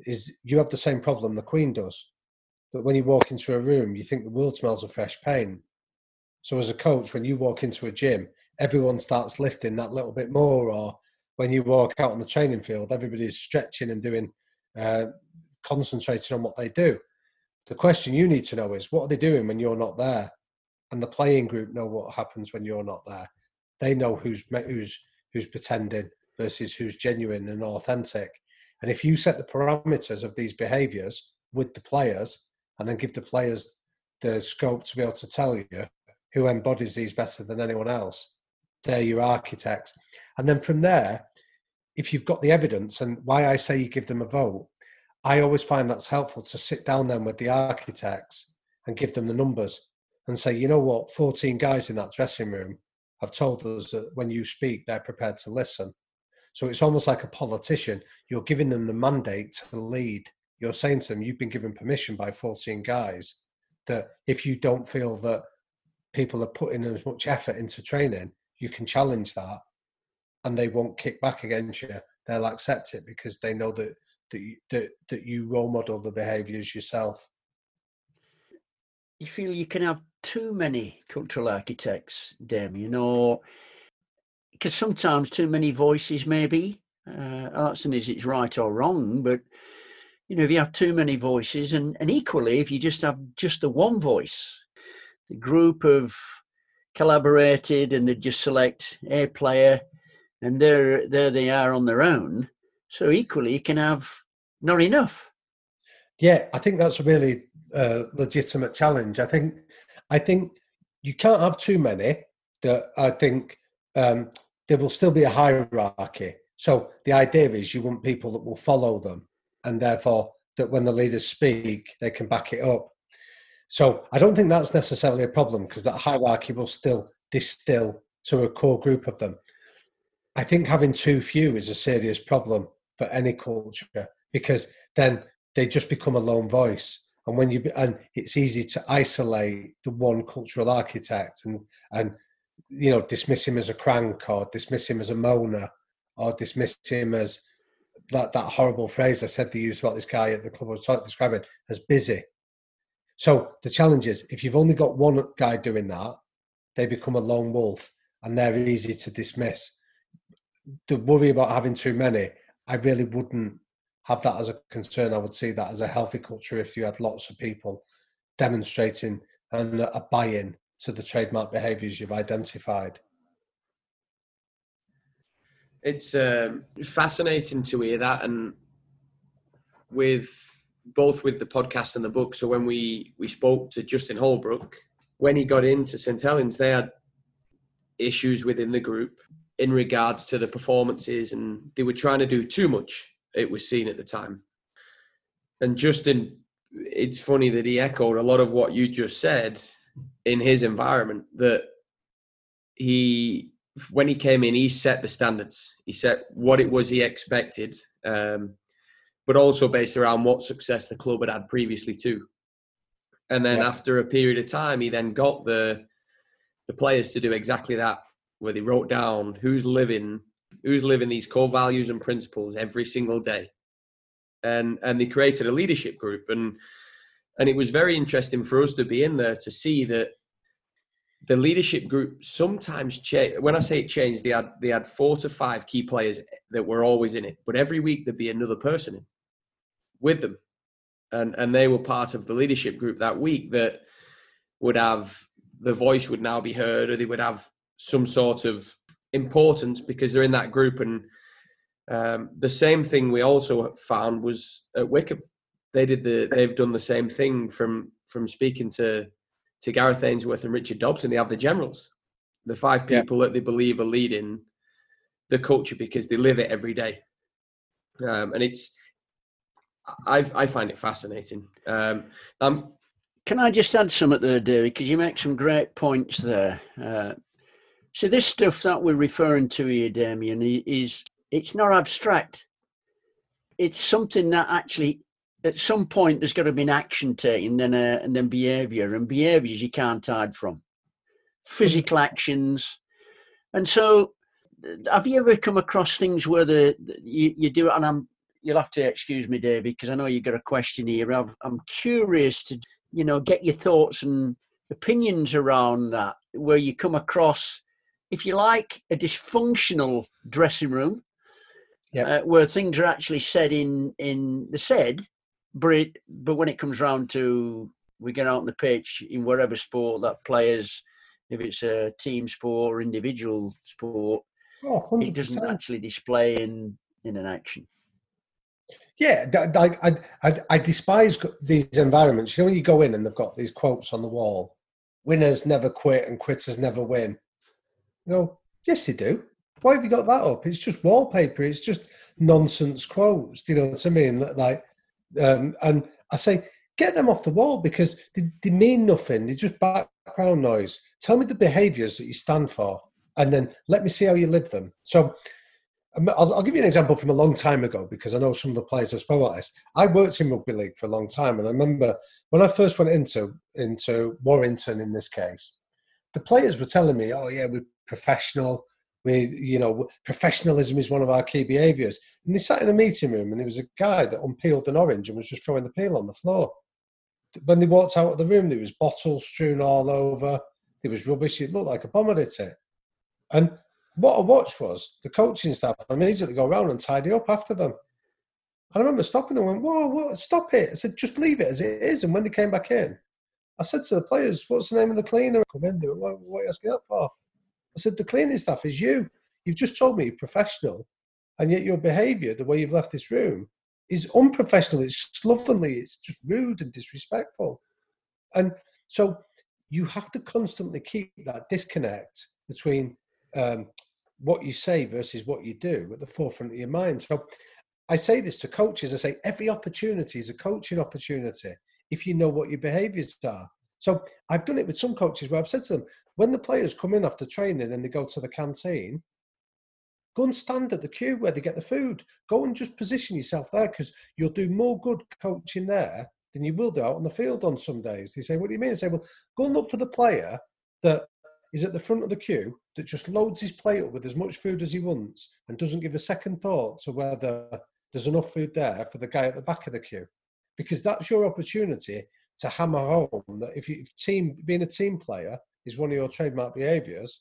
is you have the same problem the Queen does. That when you walk into a room, you think the world smells of fresh paint. So as a coach, when you walk into a gym, everyone starts lifting that little bit more. Or when you walk out on the training field, everybody's stretching and doing, uh, concentrating on what they do. The question you need to know is, what are they doing when you're not there? And the playing group know what happens when you're not there. They know who's who's who's pretending versus who's genuine and authentic. And if you set the parameters of these behaviors with the players and then give the players the scope to be able to tell you who embodies these better than anyone else, they're your architects. And then from there, if you've got the evidence and why I say you give them a vote, I always find that's helpful to sit down then with the architects and give them the numbers and say, you know what, 14 guys in that dressing room have told us that when you speak, they're prepared to listen. So it's almost like a politician. You're giving them the mandate to lead. You're saying to them, you've been given permission by 14 guys that if you don't feel that people are putting as much effort into training, you can challenge that and they won't kick back against you. They'll accept it because they know that that you, that, that you role model the behaviours yourself. You feel you can have too many cultural architects, Damian, or because sometimes too many voices, maybe. Uh, arts and is it's right or wrong, but you know, if you have too many voices, and, and equally, if you just have just the one voice, the group of collaborated and they just select a player, and there there they are on their own. So equally, you can have not enough. Yeah, I think that's a really uh, legitimate challenge. I think I think you can't have too many. That I think um, there will still be a hierarchy. So the idea is you want people that will follow them. and therefore that when the leaders speak, they can back it up. So I don't think that's necessarily a problem because that hierarchy will still distill to a core group of them. I think having too few is a serious problem for any culture because then they just become a lone voice. And when you and it's easy to isolate the one cultural architect and and you know dismiss him as a crank or dismiss him as a moaner or dismiss him as that that horrible phrase I said they used about this guy at the club I was talking, describing as busy. So the challenge is if you've only got one guy doing that, they become a lone wolf and they're easy to dismiss. The worry about having too many, I really wouldn't have that as a concern. I would see that as a healthy culture if you had lots of people demonstrating and a buy-in to the trademark behaviours you've identified. It's um, fascinating to hear that, and with both with the podcast and the book. So when we we spoke to Justin Holbrook, when he got into St Helens, they had issues within the group in regards to the performances, and they were trying to do too much. It was seen at the time, and Justin, it's funny that he echoed a lot of what you just said in his environment. That he when he came in, he set the standards. He set what it was he expected, um, but also based around what success the club had had previously too. And then yeah. after a period of time, he then got the the players to do exactly that, where they wrote down who's living who's living these core values and principles every single day, and and they created a leadership group and and it was very interesting for us to be in there to see that the leadership group sometimes change. When I say it changed, they had they had four to five key players that were always in it, but every week there'd be another person in with them, and and they were part of the leadership group that week that would have the voice would now be heard, or they would have some sort of importance because they're in that group. And um, the same thing we also found was at Wycombe. They did the they've done the same thing from from speaking to to Gareth Ainsworth and Richard Dobson, they have the generals, the five people yeah. that they believe are leading the culture because they live it every day. Um, and it's, I, I find it fascinating. Um, um, Can I just add something there, David? Because you make some great points there. Uh, so this stuff that we're referring to here, Damian, is it's not abstract. It's something that actually at some point there's got to be an action taken then uh, and then behavior and behaviors you can't hide from. Physical actions. And so have you ever come across things where the, you, you do it and i'm you'll have to excuse me david because i know you've got a question here. I'm, I'm curious to you know get your thoughts and opinions around that where you come across if you like a dysfunctional dressing room yep. uh, where things are actually said in in the said but it, but when it comes round to we get out on the pitch in whatever sport that players, if it's a team sport or individual sport, oh, it doesn't actually display in in an action. Yeah, I, I, I, I despise these environments. You know, when you go in and they've got these quotes on the wall winners never quit and quitters never win. Go, yes, they do. Why have you got that up? It's just wallpaper. It's just nonsense quotes. Do you know what I mean? Like, um, and I say, get them off the wall because they, they mean nothing. They're just background noise. Tell me the behaviours that you stand for, and then let me see how you live them. So um, I'll, I'll, give you an example from a long time ago because I know some of the players have spoken about this. I worked in rugby league for a long time, and I remember when I first went into into Warrington in this case, the players were telling me, "Oh yeah, we're professional we you know professionalism is one of our key behaviors. And they sat in a meeting room and there was a guy that unpeeled an orange and was just throwing the peel on the floor. When they walked out of the room there was bottles strewn all over. There was rubbish. It looked like a bomb had hit it. And what i watched was the coaching staff immediately go around and tidy up after them. I remember stopping them and went whoa whoa stop it. I said just leave it as it is. And when they came back in i said to the players what's the name of the cleaner? Come in what, what are you asking that for I said, the cleaning staff is you. You've just told me you're professional, and yet your behaviour, the way you've left this room, is unprofessional. It's slovenly. It's just rude and disrespectful. And so you have to constantly keep that disconnect between um, what you say versus what you do at the forefront of your mind. So I say this to coaches. I say every opportunity is a coaching opportunity if you know what your behaviours are. So I've done it with some coaches where I've said to them, when the players come in after training and they go to the canteen, go and stand at the queue where they get the food. Go and just position yourself there because you'll do more good coaching there than you will do out on the field on some days. They say, What do you mean? Say, Well, go and look for the player that is at the front of the queue that just loads his plate up with as much food as he wants and doesn't give a second thought to whether there's enough food there for the guy at the back of the queue. Because that's your opportunity to hammer home that if you team being a team player is one of your trademark behaviours,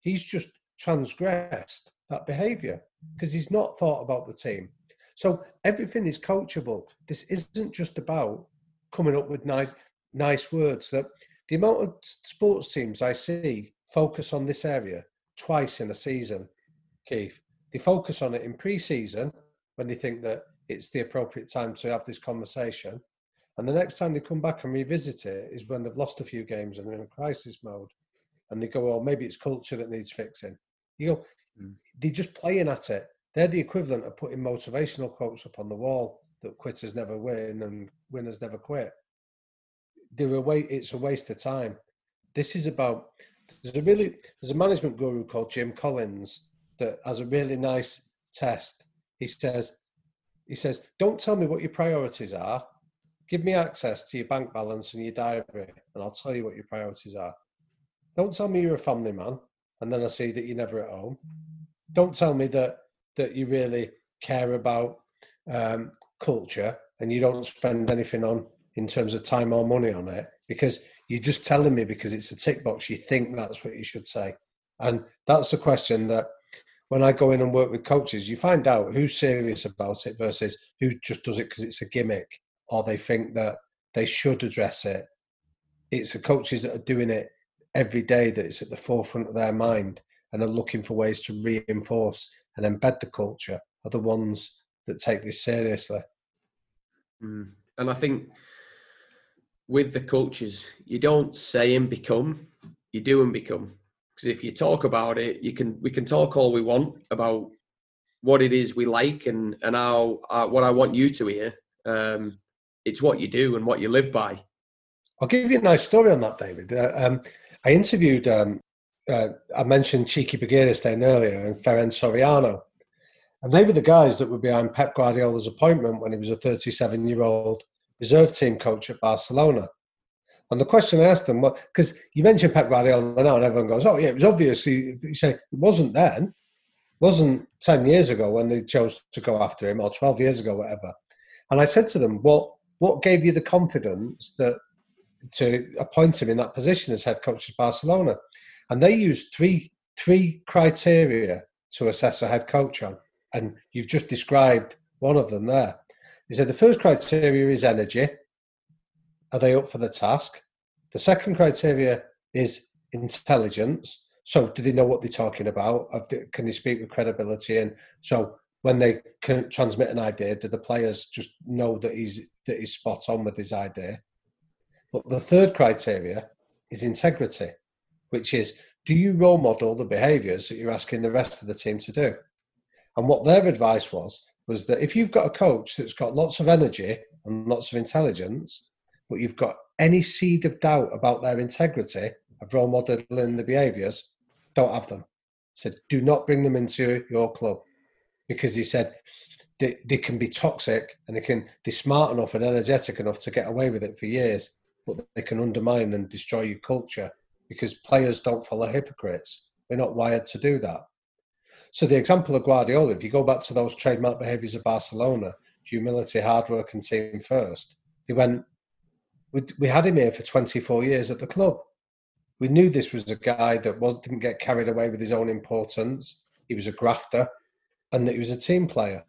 he's just transgressed that behaviour because he's not thought about the team. So everything is coachable. This isn't just about coming up with nice nice words. That the amount of sports teams I see focus on this area twice in a season, Keith. They focus on it in pre-season when they think that it's the appropriate time to have this conversation. And the next time they come back and revisit it is when they've lost a few games and they're in a crisis mode. And they go, well, maybe it's culture that needs fixing. You go, mm. they're just playing at it. They're the equivalent of putting motivational quotes up on the wall that quitters never win and winners never quit. They're a way, it's a waste of time. This is about there's a really there's a management guru called Jim Collins that has a really nice test. He says he says, Don't tell me what your priorities are. Give me access to your bank balance and your diary, and I'll tell you what your priorities are. Don't tell me you're a family man, and then I see that you're never at home. Don't tell me that that you really care about um, culture and you don't spend anything on in terms of time or money on it because you're just telling me because it's a tick box. You think that's what you should say, and that's the question that when I go in and work with coaches, you find out who's serious about it versus who just does it because it's a gimmick or they think that they should address it. It's the coaches that are doing it every day that it's at the forefront of their mind and are looking for ways to reinforce and embed the culture are the ones that take this seriously. Mm. And I think with the coaches, you don't say and become, you do and become because if you talk about it, you can we can talk all we want about what it is we like and and how uh, what I want you to hear. Um, it's what you do and what you live by. I'll give you a nice story on that, David. Uh, um, I interviewed. Um, uh, I mentioned Cheeky Txiki Begiristain earlier and Ferran Soriano, and they were the guys that were behind Pep Guardiola's appointment when he was a 37-year-old reserve team coach at Barcelona. And the question I asked them, what because you mentioned Pep Guardiola now, and everyone goes, "Oh yeah, it was obvious." You, say it wasn't then, it wasn't ten years ago when they chose to go after him, or twelve years ago, whatever. And I said to them, "What what gave you the confidence that to appoint him in that position as head coach of Barcelona?" And they used three three criteria to assess a head coach on, and you've just described one of them there. They said the first criteria is energy are they up for the task? The second criteria is intelligence. So, do they know what they're talking about? Can they speak with credibility? And so, when they can transmit an idea, do the players just know that he's that he's spot on with his idea? But the third criteria is integrity, which is do you role model the behaviours that you're asking the rest of the team to do? And what their advice was was that if you've got a coach that's got lots of energy and lots of intelligence, but you've got any seed of doubt about their integrity of role modeling the behaviours, don't have them. He said, do not bring them into your club because he said they, they can be toxic and they can be smart enough and energetic enough to get away with it for years, but they can undermine and destroy your culture because players don't follow hypocrites. They're not wired to do that. So the example of Guardiola, if you go back to those trademark behaviours of Barcelona, humility, hard work, and team first, he went, we, had him here for 24 years at the club. We knew this was a guy that didn't get carried away with his own importance. He was a grafter and that he was a team player.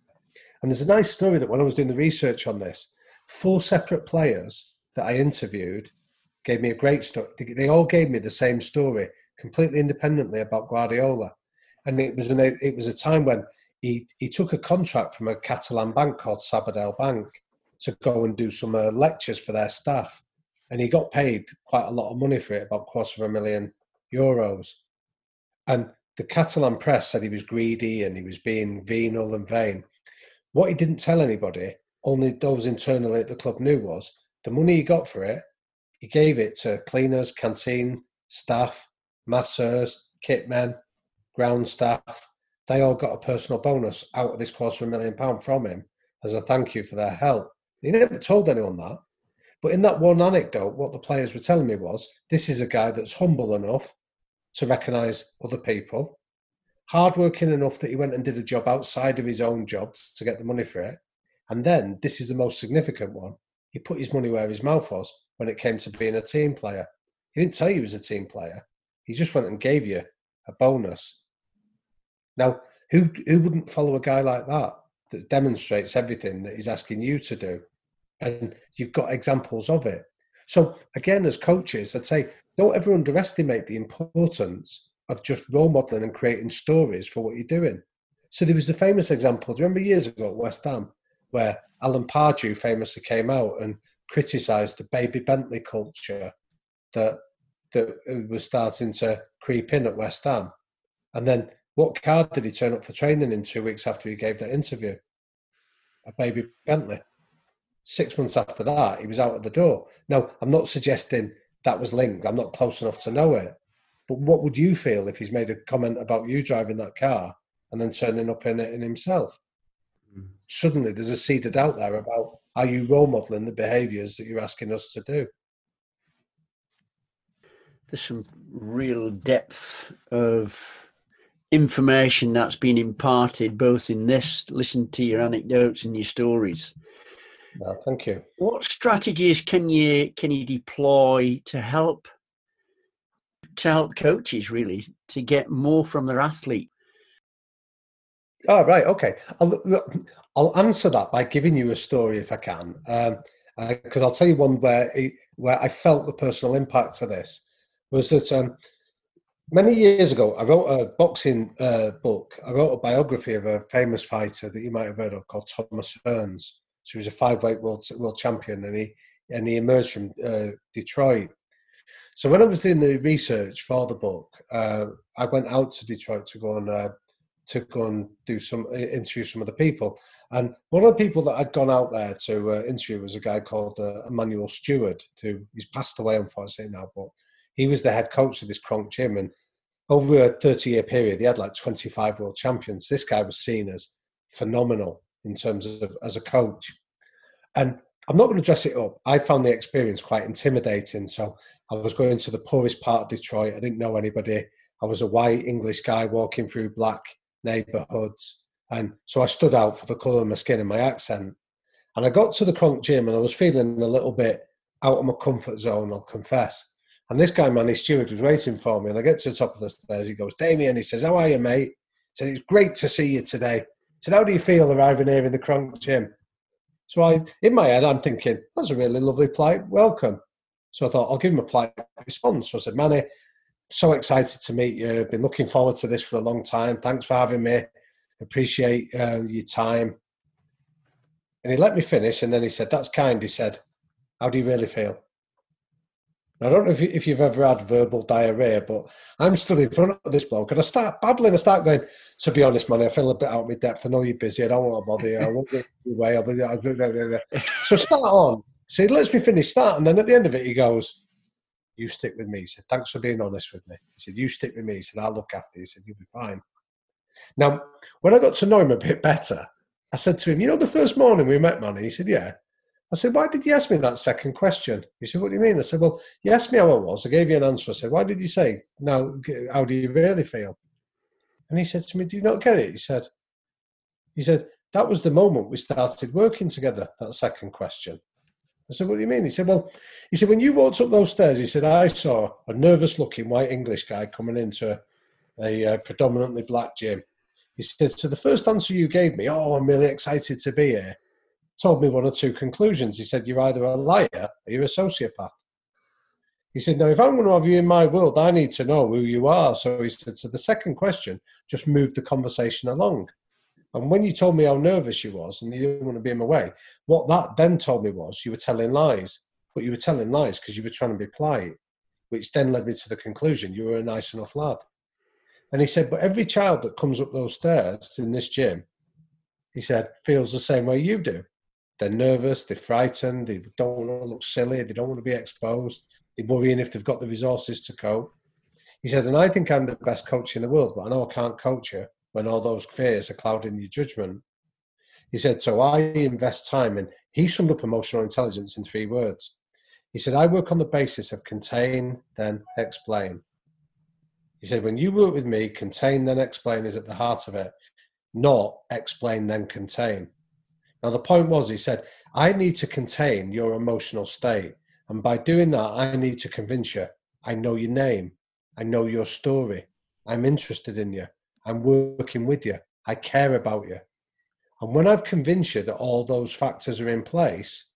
And there's a nice story that when I was doing the research on this, four separate players that I interviewed gave me a great story. They all gave me the same story, completely independently about Guardiola. And it was an, it was a time when he, he took a contract from a Catalan bank called Sabadell Bank to go and do some uh, lectures for their staff. And he got paid quite a lot of money for it, about quarter of a million euros. And the Catalan press said he was greedy and he was being venal and vain. What he didn't tell anybody, only those internally at the club knew, was the money he got for it, he gave it to cleaners, canteen, staff, masseurs, kitmen, ground staff. They all got a personal bonus out of this quarter of a million pound from him as a thank you for their help. He never told anyone that. But in that one anecdote, what the players were telling me was this is a guy that's humble enough to recognise other people, hardworking enough that he went and did a job outside of his own job to get the money for it. And then this is the most significant one. He put his money where his mouth was when it came to being a team player. He didn't tell you he was a team player. He just went and gave you a bonus. Now, who who wouldn't follow a guy like that that demonstrates everything that he's asking you to do? And you've got examples of it. So again, as coaches, I'd say don't ever underestimate the importance of just role modeling and creating stories for what you're doing. So there was the famous example. Do you remember years ago at West Ham where Alan Pardew famously came out and criticised the baby Bentley culture that that was starting to creep in at West Ham. And then what card did he turn up for training in two weeks after he gave that interview? A baby Bentley. Six months after that, he was out of the door. Now, I'm not suggesting that was linked. I'm not close enough to know it. But what would you feel if he's made a comment about you driving that car and then turning up in it in himself? Mm. Suddenly, there's a seed of doubt there about are you role modeling the behaviours that you're asking us to do? there's some real depth of information that's been imparted both in this listen to your anecdotes and your stories well, thank you what strategies can you can you deploy to help to help coaches really to get more from their athlete oh right okay i'll, I'll answer that by giving you a story if i can because um, i'll tell you one where where i felt the personal impact of this was that um, many years ago I wrote a boxing uh, book. I wrote a biography of a famous fighter that you might have heard of called Thomas Hearns. So he was a five-weight world world champion, and he and he emerged from uh, Detroit. So when I was doing the research for the book, uh, I went out to Detroit to go and uh, to go and do some uh, interview some of the people. And one of the people that I'd gone out there to uh, interview was a guy called Emanuel Steward, who he's passed away unfortunately now, but he was the head coach of this Kronk gym, and over a 30 year period, he had like 25 world champions. This guy was seen as phenomenal in terms of as a coach. And I'm not going to dress it up. I found the experience quite intimidating. So I was going to the poorest part of Detroit. I didn't know anybody. I was a white English guy walking through black neighborhoods. And so I stood out for the color of my skin and my accent. And I got to the Kronk gym and I was feeling a little bit out of my comfort zone, I'll confess. And this guy, Manny Steward, was waiting for me. And I get to the top of the stairs. He goes, Damian, he says, How are you, mate? He said, It's great to see you today. Said, How do you feel arriving here in the Kronk gym? So I, in my head, I'm thinking, That's a really lovely polite welcome. So I thought, I'll give him a polite response. So I said, Manny, so excited to meet you. Been looking forward to this for a long time. Thanks for having me. Appreciate uh, your time. And he let me finish. And then he said, That's kind. He said, How do you really feel? I don't know if, if you've ever had verbal diarrhea, but I'm stood in front of this bloke and I start babbling. I start going, to be honest, man, I feel a bit out of my depth. I know you're busy. I don't want to bother you. I won't get away. I'll be there. So start on. So he lets me finish that. And then at the end of it, he goes, You stick with me. He said, Thanks for being honest with me. He said, You stick with me. He said, I'll look after you. He said, You'll be fine. Now, when I got to know him a bit better, I said to him, You know, the first morning we met, man, he said, Yeah. I said, why did you ask me that second question? He said, what do you mean? I said, well, you asked me how I was. I gave you an answer. I said, why did you say, now, how do you really feel? And he said to me, do you not get it? He said, he said, that was the moment we started working together, that second question. I said, what do you mean? He said, well, he said, when you walked up those stairs, he said, I saw a nervous looking white English guy coming into a, a uh, predominantly black gym. He said, so the first answer you gave me, oh, I'm really excited to be here told me one or two conclusions. He said, You're either a liar or you're a sociopath. He said, Now, if I'm going to have you in my world, I need to know who you are. So he said, So the second question just moved the conversation along. And when you told me how nervous you was and you didn't want to be in my way, what that then told me was you were telling lies. But you were telling lies because you were trying to be polite, which then led me to the conclusion you were a nice enough lad. And he said, But every child that comes up those stairs in this gym he said, feels the same way you do. They're nervous, they're frightened, they don't want to look silly, they don't want to be exposed, they're worrying if they've got the resources to cope. He said, and I think I'm the best coach in the world, but I know I can't coach you when all those fears are clouding your judgment. He said, so I invest time in, he summed up emotional intelligence in three words. He said, I work on the basis of contain, then explain. He said, when you work with me, contain, then explain is at the heart of it, not explain, then contain. Now, the point was, he said, I need to contain your emotional state. And by doing that, I need to convince you I know your name, I know your story, I'm interested in you, I'm working with you, I care about you. And when I've convinced you that all those factors are in place,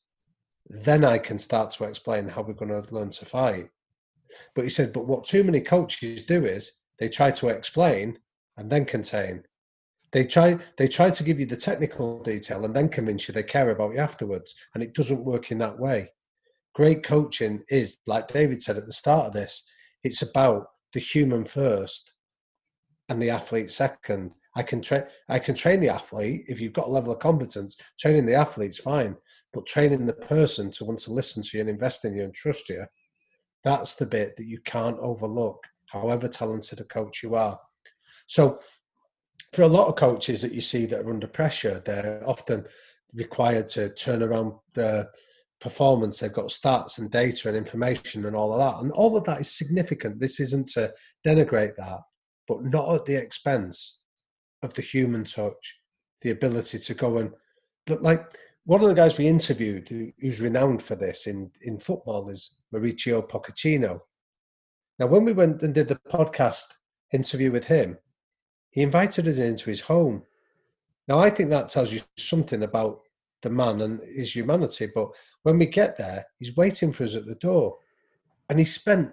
then I can start to explain how we're going to learn to fight. But he said, but what too many coaches do is they try to explain and then contain. They try they try to give you the technical detail and then convince you they care about you afterwards. And it doesn't work in that way. Great coaching is, like David said at the start of this, it's about the human first and the athlete second. I can train I can train the athlete if you've got a level of competence. Training the athlete's fine, but training the person to want to listen to you and invest in you and trust you, that's the bit that you can't overlook, however talented a coach you are. So for a lot of coaches that you see that are under pressure, they're often required to turn around the performance. They've got stats and data and information and all of that. And all of that is significant. This isn't to denigrate that, but not at the expense of the human touch, the ability to go and like one of the guys we interviewed who, who's renowned for this in, in football is Mauricio Pochettino. Now, when we went and did the podcast interview with him, he invited us into his home. Now, I think that tells you something about the man and his humanity. But when we get there, he's waiting for us at the door. And he spent,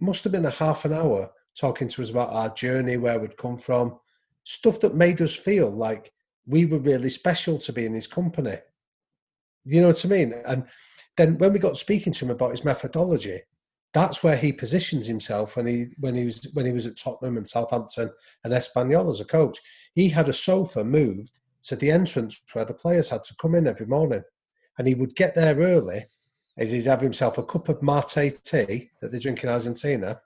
must have been a half an hour talking to us about our journey, where we'd come from, stuff that made us feel like we were really special to be in his company. You know what I mean? And then when we got speaking to him about his methodology, that's where he positions himself when he when he was when he was at Tottenham and Southampton and Espanyol as a coach. He had a sofa moved to the entrance where the players had to come in every morning, and he would get there early, and he'd have himself a cup of mate tea that they drink in Argentina,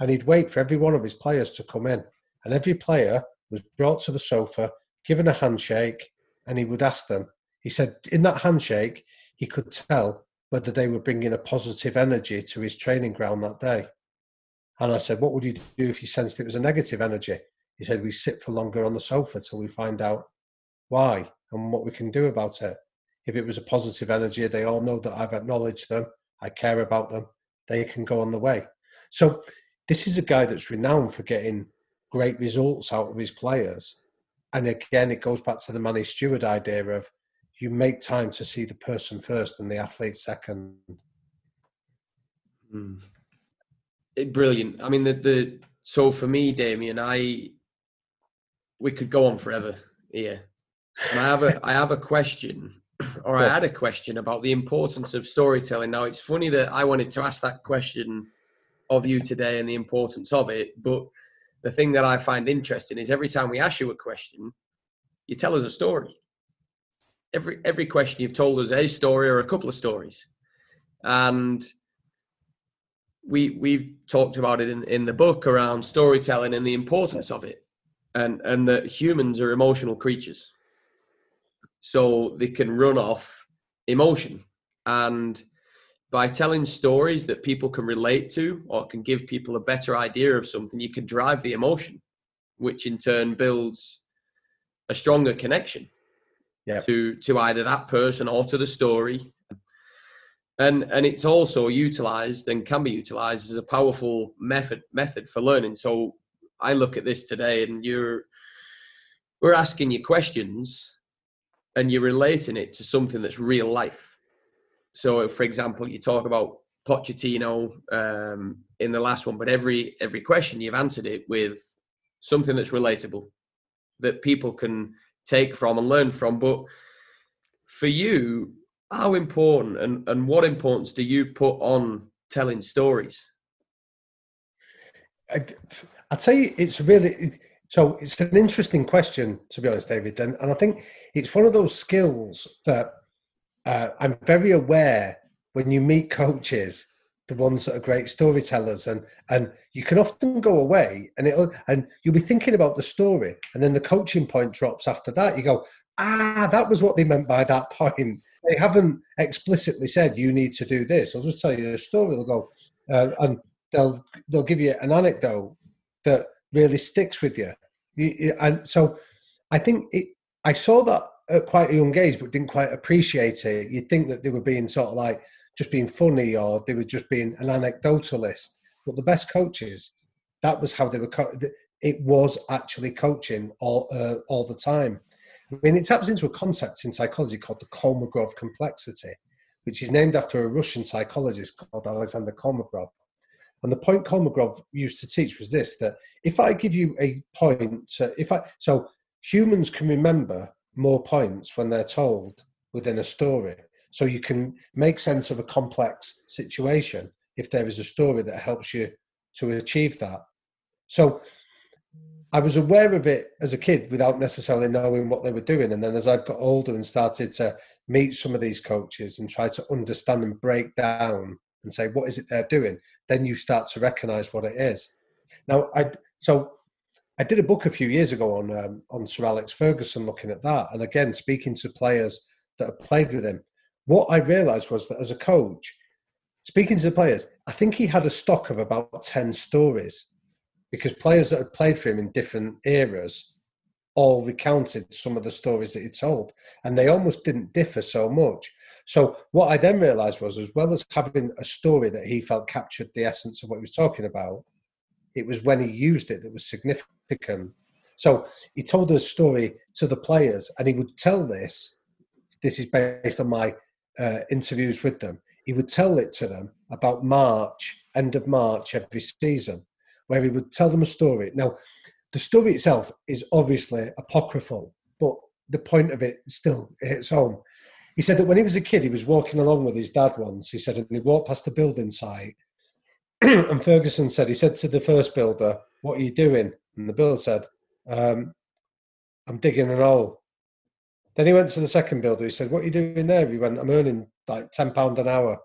and he'd wait for every one of his players to come in, and every player was brought to the sofa, given a handshake, and he would ask them. He said in that handshake he could tell whether they were bringing a positive energy to his training ground that day. And I said, What would you do if you sensed it was a negative energy? He said, We sit for longer on the sofa till we find out why and what we can do about it. If it was a positive energy, they all know that I've acknowledged them, I care about them, they can go on the way. So, this is a guy that's renowned for getting great results out of his players. And again, it goes back to the Manny Steward idea of you make time to see the person first and the athlete second. Mm. It, brilliant. I mean, the the so for me, Damian, I we could go on forever here. And I have a I have a question, <coughs> or I had a question about the importance of storytelling. Now, it's funny that I wanted to ask that question of you today and the importance of it, but the thing that I find interesting is every time we ask you a question, you tell us a story every every question you've told us a story or a couple of stories, and we we've talked about it in in the book around storytelling and the importance of it, and and that humans are emotional creatures, so they can run off emotion. And by telling stories that people can relate to or can give people a better idea of something, you can drive the emotion, which in turn builds a stronger connection yeah. to to either that person or to the story. And and it's also utilized and can be utilized as a powerful method method for learning. So i look at this today and you're we're asking you questions and you're relating it to something that's real life. So for example you talk about Pochettino um, in the last one, but every every question you've answered it with something that's relatable that people can take from and learn from. But for you, how important and, and what importance do you put on telling stories? I, I tell you, it's really So it's an interesting question, to be honest, David. And, and I think it's one of those skills that uh, I'm very aware when you meet coaches, the ones that are great storytellers, and and you can often go away and it'll and you'll be thinking about the story, and then the coaching point drops after that. You go, ah, that was what they meant by that point. They haven't explicitly said you need to do this. I'll just tell you a story. They'll go, uh, and they'll they'll give you an anecdote that really sticks with you. And so I think it, I saw that at quite a young age, but didn't quite appreciate it. You'd think that they were being sort of like just being funny or they were just being an anecdotalist. But the best coaches, that was how they were. Co- it was actually coaching all uh, all the time. I mean, it taps into a concept in psychology called the Kolmogorov complexity, which is named after a Russian psychologist called Alexander Kolmogorov. And the point Kolmogorov used to teach was this: that if I give you a point, if I so humans can remember more points when they're told within a story, so you can make sense of a complex situation if there is a story that helps you to achieve that. So I was aware of it as a kid without necessarily knowing what they were doing. And then as I've got older and started to meet some of these coaches and try to understand and break down and say what is it they're doing then you start to recognize what it is now i so i did a book a few years ago on um, on sir alex ferguson looking at that and again speaking to players that have played with him what i realized was that as a coach speaking to the players i think he had a stock of about 10 stories because players that had played for him in different eras all recounted some of the stories that he told and they almost didn't differ so much so what I then realised was, as well as having a story that he felt captured the essence of what he was talking about, it was when he used it that was significant. So he told a story to the players, and he would tell this. This is based on my uh, interviews with them. He would tell it to them about March, end of March every season, where he would tell them a story. Now, the story itself is obviously apocryphal, but the point of it still hits home. He said that when he was a kid, he was walking along with his dad once. He said, and he walked past the building site. <clears throat> and Ferguson said, he said to the first builder, What are you doing? And the builder said, um, I'm digging an hole. Then he went to the second builder. He said, What are you doing there? He went, I'm earning like £10 an hour.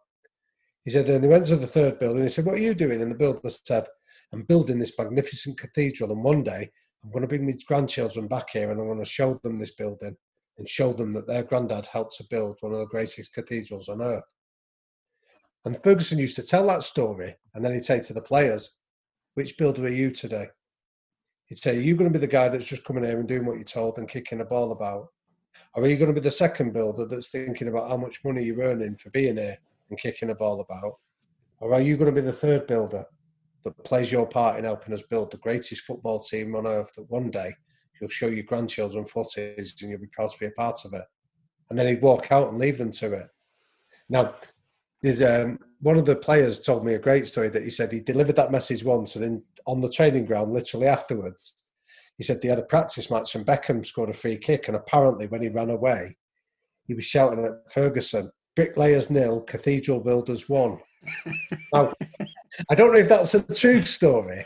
He said, Then he went to the third builder and he said, What are you doing? And the builder said, I'm building this magnificent cathedral. And one day I'm going to bring my grandchildren back here and I'm going to show them this building and show them that their granddad helped to build one of the greatest cathedrals on earth. And Ferguson used to tell that story, and then he'd say to the players, Which builder are you today? He'd say, Are you going to be the guy that's just coming here and doing what you're told and kicking a ball about? Or are you going to be the second builder that's thinking about how much money you're earning for being here and kicking a ball about? Or are you going to be the third builder that plays your part in helping us build the greatest football team on earth that one day you'll show your grandchildren footage and you'll be proud to be a part of it. And then he'd walk out and leave them to it. Now, there's um, one of the players told me a great story that he said he delivered that message once and on the training ground, literally afterwards, he said they had a practice match and Beckham scored a free kick. And apparently, when he ran away, he was shouting at Ferguson, bricklayers nil, cathedral builders one. <laughs> now, I don't know if that's a true story.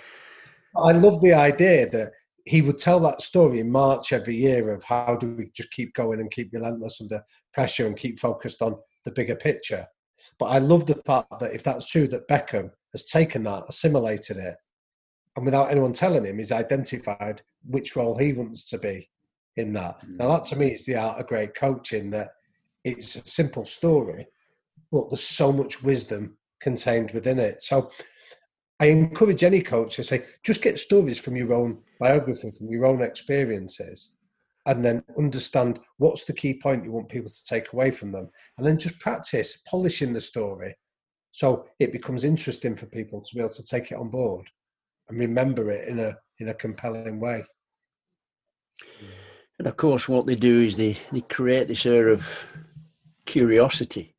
I love the idea that he would tell that story in March every year of how do we just keep going and keep relentless under pressure and keep focused on the bigger picture. But I love the fact that if that's true, that Beckham has taken that, assimilated it, and without anyone telling him, he's identified which role he wants to be in that. Mm. Now, that to me is the art of great coaching that it's a simple story, but there's so much wisdom contained within it. So I encourage any coach to say, just get stories from your own biography, from your own experiences, and then understand what's the key point you want people to take away from them. And then just practice polishing the story so it becomes interesting for people to be able to take it on board and remember it in a in a compelling way. And of course, what they do is they, they create this air of curiosity.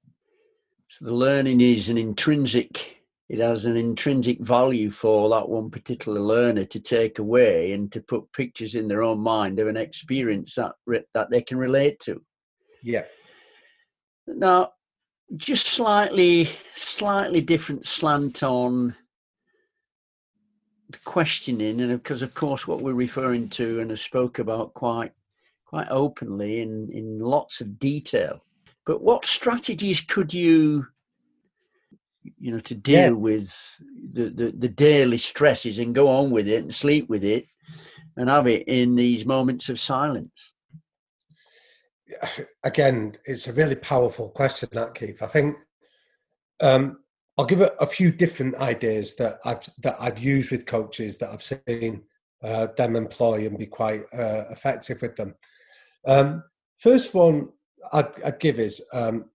So the learning is an intrinsic it has an intrinsic value for that one particular learner to take away and to put pictures in their own mind of an experience that that they can relate to. Yeah. Now, just slightly, slightly different slant on questioning, and because of course what we're referring to and have spoke about quite quite openly in in lots of detail. But what strategies could you you know to deal yeah. with the, the the daily stresses and go on with it and sleep with it and have it in these moments of silence? Again, it's a really powerful question, that Keith. I think um, I'll give a, a, few different ideas that I've that I've used with coaches that I've seen uh, them employ and be quite uh, effective with them. Um, first one I'd, I'd give is um,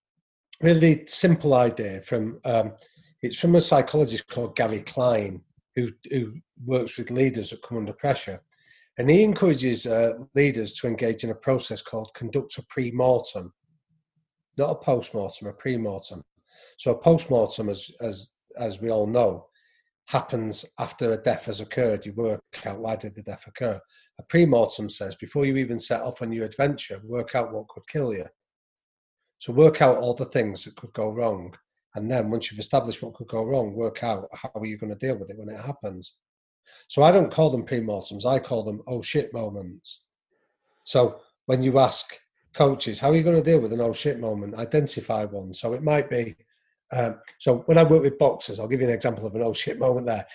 really simple idea from um, it's from a psychologist called Gary Klein who who works with leaders that come under pressure, and he encourages uh, leaders to engage in a process called conduct a pre-mortem, not a post-mortem, a pre-mortem. So a post-mortem, as, as, as we all know, happens after a death has occurred. You work out why did the death occur. A pre-mortem says before you even set off on your adventure, work out what could kill you. So work out all the things that could go wrong. And then once you've established what could go wrong, work out how are you going to deal with it when it happens. So I don't call them pre-mortems, I call them oh shit moments. So when you ask coaches, how are you going to deal with an oh shit moment? Identify one. So it might be um, so when I work with boxers, I'll give you an example of an oh shit moment there.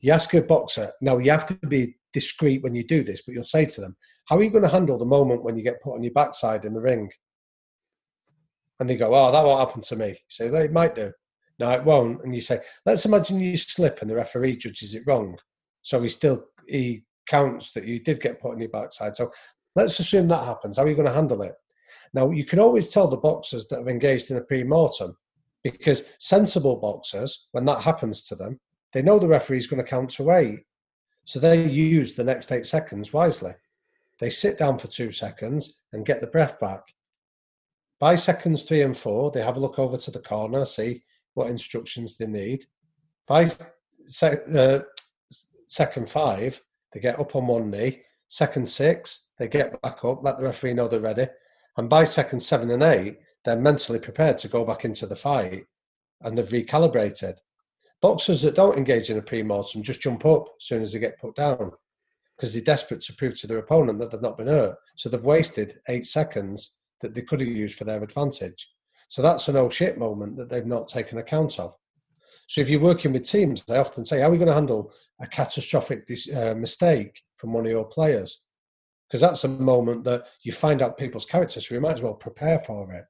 You ask a boxer, now you have to be discreet when you do this, but you'll say to them, How are you going to handle the moment when you get put on your backside in the ring? And they go, Oh, that won't happen to me. So they might do. No, it won't. And you say, Let's imagine you slip and the referee judges it wrong. So he still he counts that you did get put on your backside. So let's assume that happens. How are you going to handle it? Now you can always tell the boxers that have engaged in a pre-mortem because sensible boxers, when that happens to them, they know the referee is going to count to eight. So they use the next eight seconds wisely. They sit down for two seconds and get the breath back. By seconds three and four, they have a look over to the corner, see what instructions they need. By uh, second five, they get up on one knee. Second six, they get back up, let the referee know they're ready. And by second seven and eight, they're mentally prepared to go back into the fight and they've recalibrated. Boxers that don't engage in a pre-mortem just jump up as soon as they get put down because they're desperate to prove to their opponent that they've not been hurt. So they've wasted eight seconds that they could have used for their advantage. So that's an oh shit moment that they've not taken account of. So if you're working with teams, they often say, how are we going to handle a catastrophic uh, mistake from one of your players? Because that's a moment that you find out people's character, so you might as well prepare for it.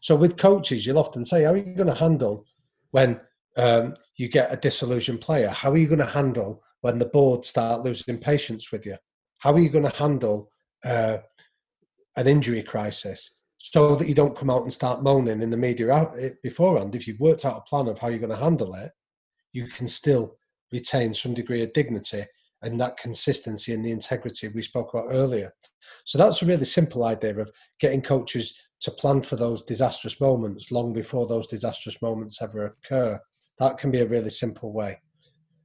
So with coaches, you'll often say, how are you going to handle when um, you get a disillusioned player? How are you going to handle when the board start losing patience with you? How are you going to handle uh, an injury crisis? so that you don't come out and start moaning in the media beforehand. If you've worked out a plan of how you're going to handle it, you can still retain some degree of dignity and that consistency and the integrity we spoke about earlier. So that's a really simple idea of getting coaches to plan for those disastrous moments long before those disastrous moments ever occur. That can be a really simple way.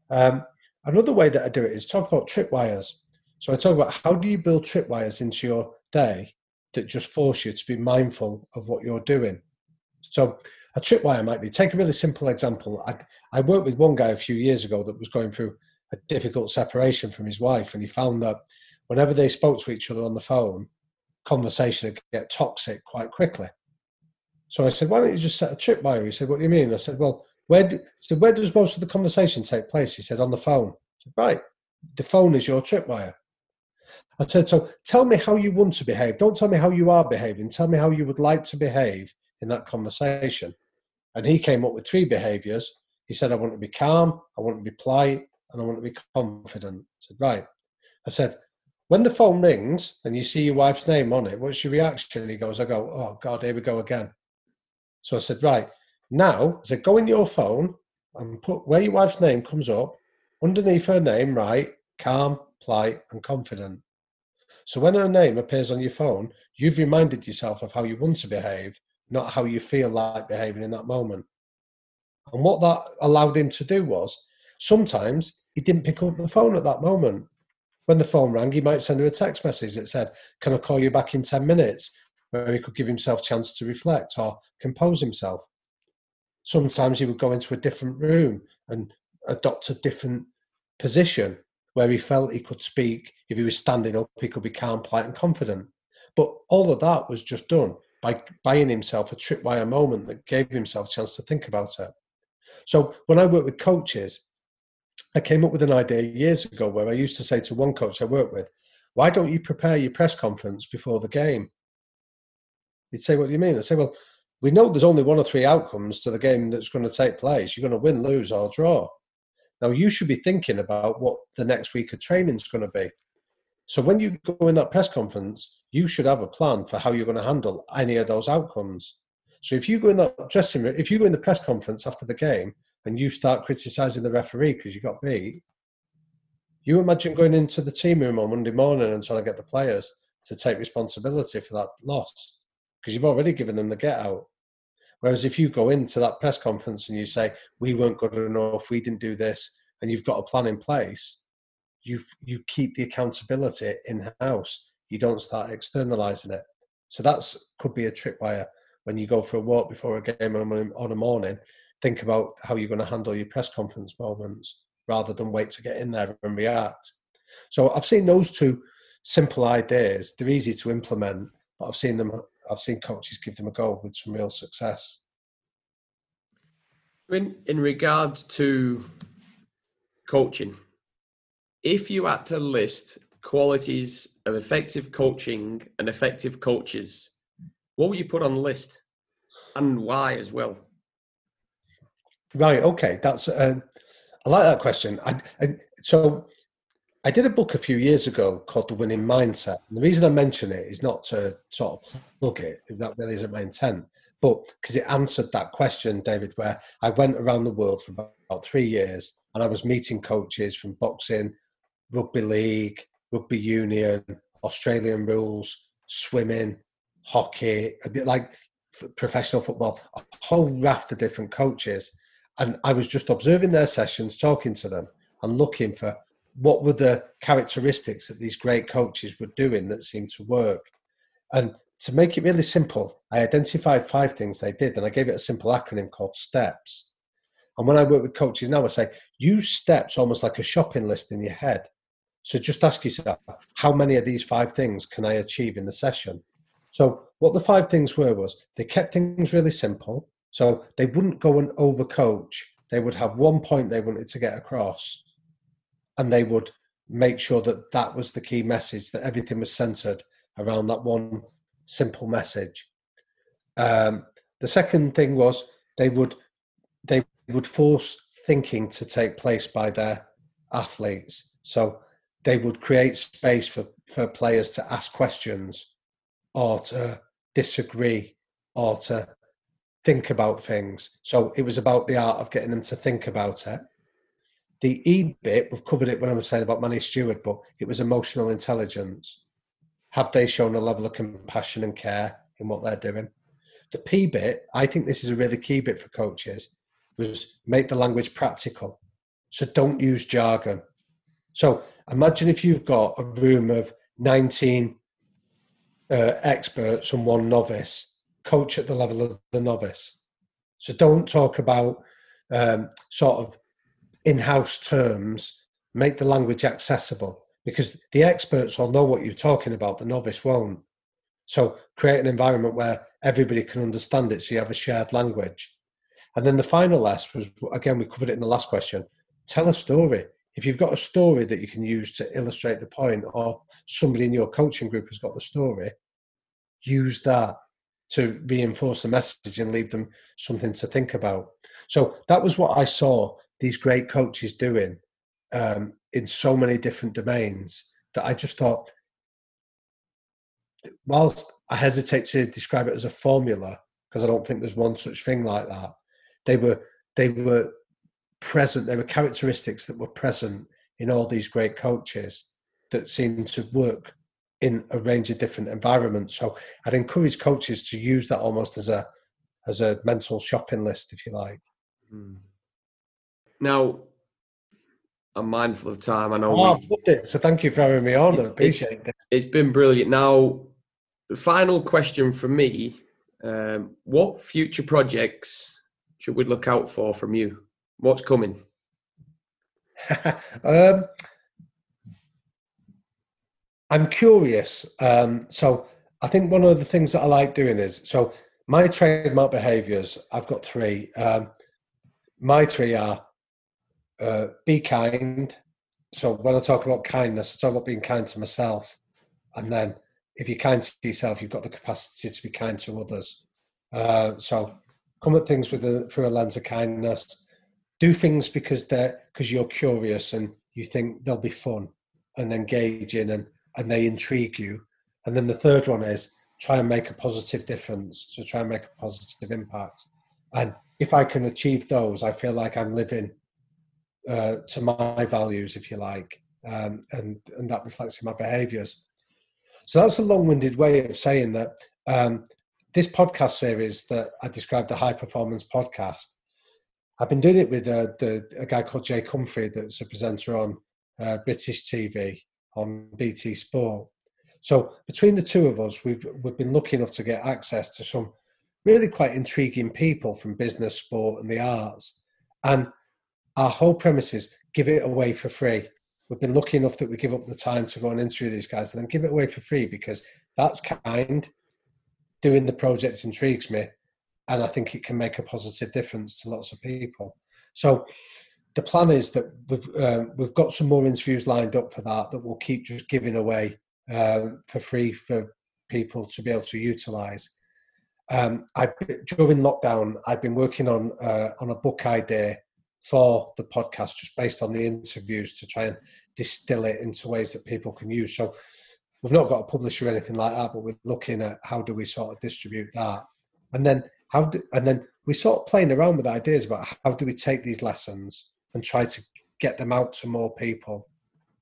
Um, another way that I do it is talk about tripwires. So I talk about how do you build tripwires into your day that just force you to be mindful of what you're doing. So a tripwire might be take a really simple example. I, I worked with one guy a few years ago that was going through a difficult separation from his wife, and he found that whenever they spoke to each other on the phone, conversation would get toxic quite quickly. So I said, "Why don't you just set a trip tripwire?" He said, "What do you mean?" I said, "Well, where do, so where does most of the conversation take place?" He said, "On the phone." Said, "Right, the phone is your tripwire." I said, so tell me how you want to behave. Don't tell me how you are behaving. Tell me how you would like to behave in that conversation. And he came up with three behaviors. He said, I want to be calm, I want to be polite, and I want to be confident. I said, right. I said, when the phone rings and you see your wife's name on it, what's your reaction? He goes, I go, oh God, here we go again. So I said, right, now, I said, go in your phone and put where your wife's name comes up, underneath her name, right, calm, polite, and confident. So when her name appears on your phone, you've reminded yourself of how you want to behave, not how you feel like behaving in that moment. And what that allowed him to do was sometimes he didn't pick up the phone at that moment. When the phone rang, he might send her a text message that said, Can I call you back in 10 minutes? Where he could give himself a chance to reflect or compose himself. Sometimes he would go into a different room and adopt a different position where he felt he could speak. If he was standing up, he could be calm, polite, and confident. But all of that was just done by buying himself a tripwire moment that gave himself a chance to think about it. So when I work with coaches, I came up with an idea years ago where I used to say to one coach I work with, why don't you prepare your press conference before the game? He'd say, What do you mean? I'd say, Well, we know there's only one or three outcomes to the game that's going to take place. You're going to win, lose, or draw. Now, you should be thinking about what the next week of training is going to be. So, when you go in that press conference, you should have a plan for how you're going to handle any of those outcomes. So, if you go in that dressing room, if you go in the press conference after the game and you start criticizing the referee because you got beat, you imagine going into the team room on Monday morning and trying to get the players to take responsibility for that loss because you've already given them the get out. Whereas if you go into that press conference and you say, we weren't good enough, we didn't do this, and you've got a plan in place, you you keep the accountability in house. You don't start externalizing it. So that's could be a tripwire when you go for a walk before a game on a morning. Think about how you're going to handle your press conference moments rather than wait to get in there and react. So I've seen those two simple ideas. They're easy to implement, but I've seen them I've seen coaches give them a go with some real success. In in regards to coaching, if you had to list qualities of effective coaching and effective coaches, what would you put on the list, and why as well? Right. Okay. That's. Uh, I like that question. I, I, so I did a book a few years ago called The Winning Mindset. And the reason I mention it is not to sort of plug it, that really isn't my intent, but because it answered that question, David, where I went around the world for about, three years and I was meeting coaches from boxing, rugby league, rugby union, Australian rules, swimming, hockey, a bit like professional football, a whole raft of different coaches. And I was just observing their sessions, talking to them, and looking for what were the characteristics that these great coaches were doing that seemed to work. And to make it really simple, I identified five things they did and I gave it a simple acronym called STEPS. And when I work with coaches now, I say, use STEPS almost like a shopping list in your head. So just ask yourself, how many of these five things can I achieve in the session? So what the five things were was they kept things really simple. So they wouldn't go and overcoach. They would have one point they wanted to get across and they would make sure that that was the key message that everything was centered around that one simple message um, the second thing was they would they would force thinking to take place by their athletes so they would create space for for players to ask questions or to disagree or to think about things so it was about the art of getting them to think about it the E bit, we've covered it when I was saying about Manny Steward, but it was emotional intelligence. Have they shown a level of compassion and care in what they're doing? The P bit, I think this is a really key bit for coaches, was make the language practical. So don't use jargon. So imagine if you've got a room of 19 uh, experts and one novice, coach at the level of the novice. So don't talk about um, sort of in-house terms make the language accessible because the experts will know what you're talking about the novice won't. So create an environment where everybody can understand it so you have a shared language. And then the final S was again we covered it in the last question. Tell a story. If you've got a story that you can use to illustrate the point or somebody in your coaching group has got the story use that to reinforce the message and leave them something to think about so that was what i saw these great coaches doing um, in so many different domains that I just thought, whilst I hesitate to describe it as a formula because I don't think there's one such thing like that, they were they were present. They were characteristics that were present in all these great coaches that seemed to work in a range of different environments. So I'd encourage coaches to use that almost as a as a mental shopping list, if you like. Mm. Now, I'm mindful of time. I know. Oh, we, it. So thank you for having me on. I appreciate it. It's been brilliant. Now, the final question for me: um, What future projects should we look out for from you? What's coming? <laughs> um, I'm curious. Um, so I think one of the things that I like doing is so my trademark behaviours. I've got three. Um, my three are uh, be kind. So when I talk about kindness, I talk about being kind to myself, and then if you're kind to yourself, you've got the capacity to be kind to others. Uh, so come at things with a, through a lens of kindness. Do things because they're because you're curious and you think they'll be fun and engaging and and they intrigue you. And then the third one is try and make a positive difference, to try and make a positive impact. And if I can achieve those, I feel like I'm living uh, to my values, if you like, um, and and that reflects in my behaviours. So that's a long-winded way of saying that um, this podcast series that I described, the high performance podcast, I've been doing it with uh, the, a guy called Jake Humphrey, that's a presenter on uh, British TV on BT Sport. So between the two of us, we've we've been lucky enough to get access to some really quite intriguing people from business, sport, and the arts. And our whole premise is give it away for free. We've been lucky enough that we give up the time to go and interview these guys and then give it away for free because that's kind. Doing the projects intrigues me, and I think it can make a positive difference to lots of people. So the plan is that we've um, we've got some more interviews lined up for that that we'll keep just giving away uh, for free for people to be able to utilize. Um, I during lockdown, I've been working on uh, on a book idea for the podcast, just based on the interviews to try and distill it into ways that people can use. So we've not got a publisher or anything like that, but we're looking at how do we sort of distribute that, and then how do, and then we sort of playing around with ideas about how do we take these lessons and try to get them out to more people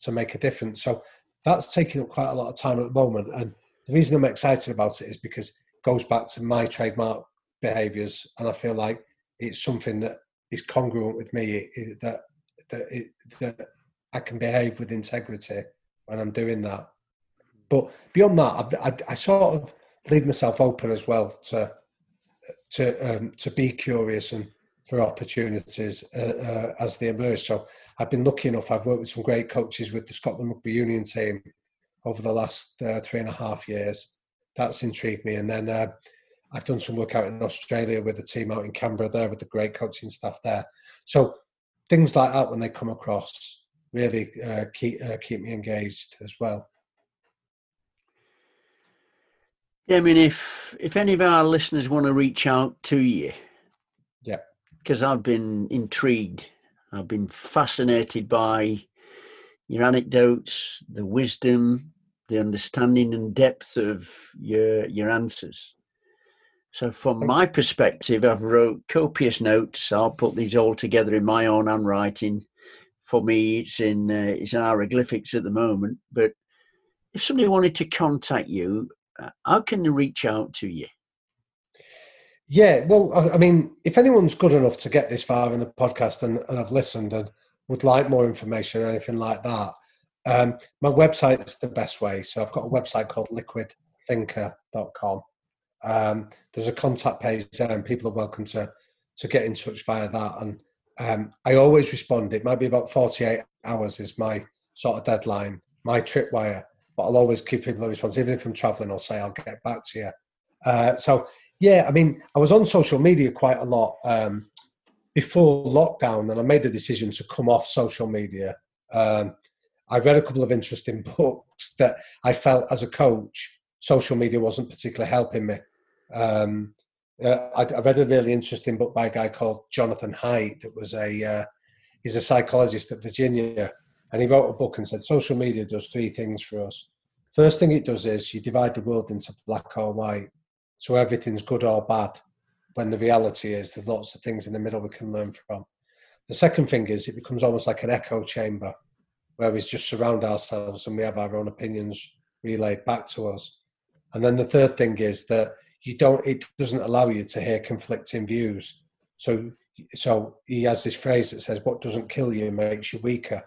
to make a difference. So that's taking up quite a lot of time at the moment. And the reason I'm excited about it is because it goes back to my trademark behaviours, and I feel like it's something that is congruent with me. That that, it, that I can behave with integrity when I'm doing that. But beyond that, I, I, I sort of leave myself open as well to to um, to be curious and for opportunities uh, uh, as they emerge. So I've been lucky enough. I've worked with some great coaches with the Scotland Rugby Union team over the last uh, three and a half years. That's intrigued me. And then uh, I've done some work out in Australia with the team out in Canberra there with the great coaching staff there. So things like that when they come across really uh, keep uh, keep me engaged as well. Yeah, I mean, if if any of our listeners want to reach out to you, because I've been intrigued. I've been fascinated by your anecdotes, the wisdom, the understanding and depth of your your answers. So, from my perspective, I've wrote copious notes. I'll put these all together in my own handwriting. For me, it's in uh, it's in hieroglyphics at the moment. But if somebody wanted to contact you, uh, how can they reach out to you? Yeah, well, I mean, if anyone's good enough to get this far in the podcast and, and I've listened and would like more information or anything like that, um, my website is the best way. So I've got a website called liquidthinker.com. Um, there's a contact page there, and people are welcome to to get in touch via that. And um, I always respond. It might be about 48 hours is my sort of deadline, my tripwire, but I'll always give people a response. Even if I'm traveling, I'll say I'll get back to you. Uh, so yeah, I mean, I was on social media quite a lot um, before lockdown, and I made the decision to come off social media. Um, I read a couple of interesting <laughs> books that I felt as a coach, social media wasn't particularly helping me. Um, uh, I, I, read a really interesting book by a guy called Jonathan Haidt that was a uh, he's a psychologist at Virginia, and he wrote a book and said social media does three things for us. First thing it does is you divide the world into black or white. So everything's good or bad, when the reality is there's lots of things in the middle we can learn from. The second thing is it becomes almost like an echo chamber where we just surround ourselves and we have our own opinions relayed back to us. And then the third thing is that you don't it doesn't allow you to hear conflicting views. So so he has this phrase that says what doesn't kill you makes you weaker.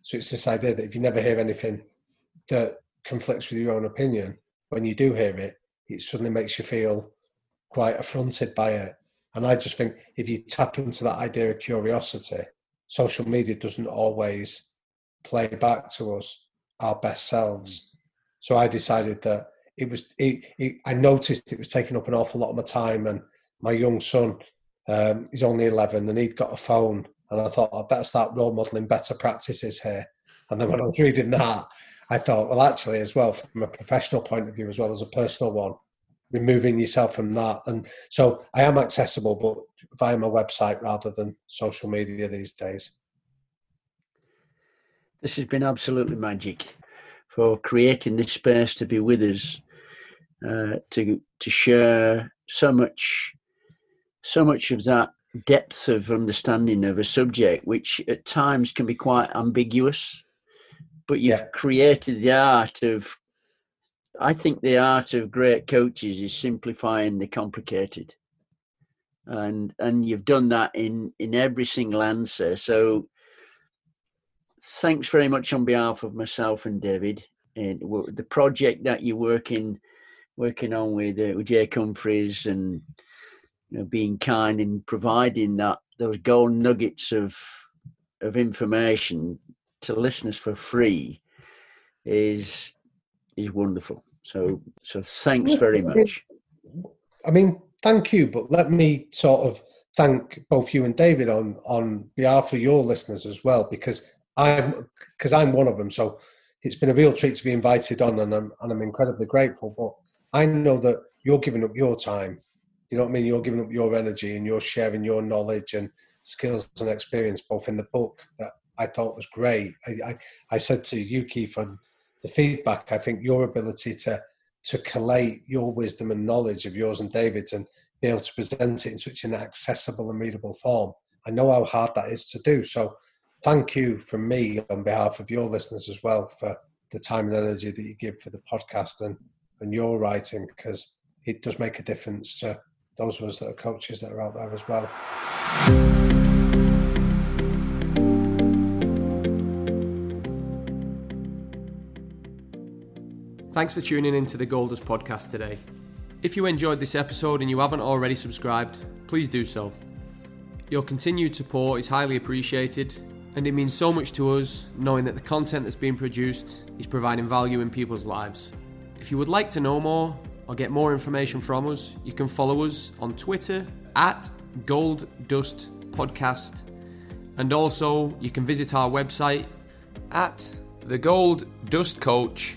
So it's this idea that if you never hear anything that conflicts with your own opinion, when you do hear it, it suddenly makes you feel quite affronted by it. And I just think if you tap into that idea of curiosity, social media doesn't always play back to us our best selves. So I decided that it was. It, it, I noticed it was taking up an awful lot of my time, and my young son, um, he's only eleven, and he'd got a phone, and I thought I'd better start role modeling better practices here. And then when I was reading that, I thought, well, actually, as well from a professional point of view, as well as a personal one, removing yourself from that. And so I am accessible, but via my website rather than social media these days. This has been absolutely magic for creating this space to be with us, uh, to to share so much, so much of that depth of understanding of a subject, which at times can be quite ambiguous. But you've yeah. created the art of I think the art of great coaches is simplifying the complicated. And and you've done that in, in every single answer. So thanks very much on behalf of myself and David. And the project that you're working working on with uh, with Jake Humphries and you know being kind in providing that those gold nuggets of of information to listeners for free is is wonderful. So, so thanks very much. I mean, thank you, but let me sort of thank both you and David on on behalf of your listeners as well, because I'm because I'm one of them. So it's been a real treat to be invited on, and I'm and I'm incredibly grateful. But I know that you're giving up your time. You know what I mean? You're giving up your energy and you're sharing your knowledge and skills and experience, both in the book that I thought was great. I I, I said to you, Keith, and the feedback. I think your ability to to collate your wisdom and knowledge of yours and David's and be able to present it in such an accessible and readable form. I know how hard that is to do. So thank you from me on behalf of your listeners as well for the time and energy that you give for the podcast and, and your writing because it does make a difference to those of us that are coaches that are out there as well. Thanks for tuning in to the Gold Dust podcast today. If you enjoyed this episode and you haven't already subscribed, please do so. Your continued support is highly appreciated, and it means so much to us knowing that the content that's being produced is providing value in people's lives. If you would like to know more or get more information from us, you can follow us on Twitter at Gold Dust Podcast, and also you can visit our website at the Gold Dust Coach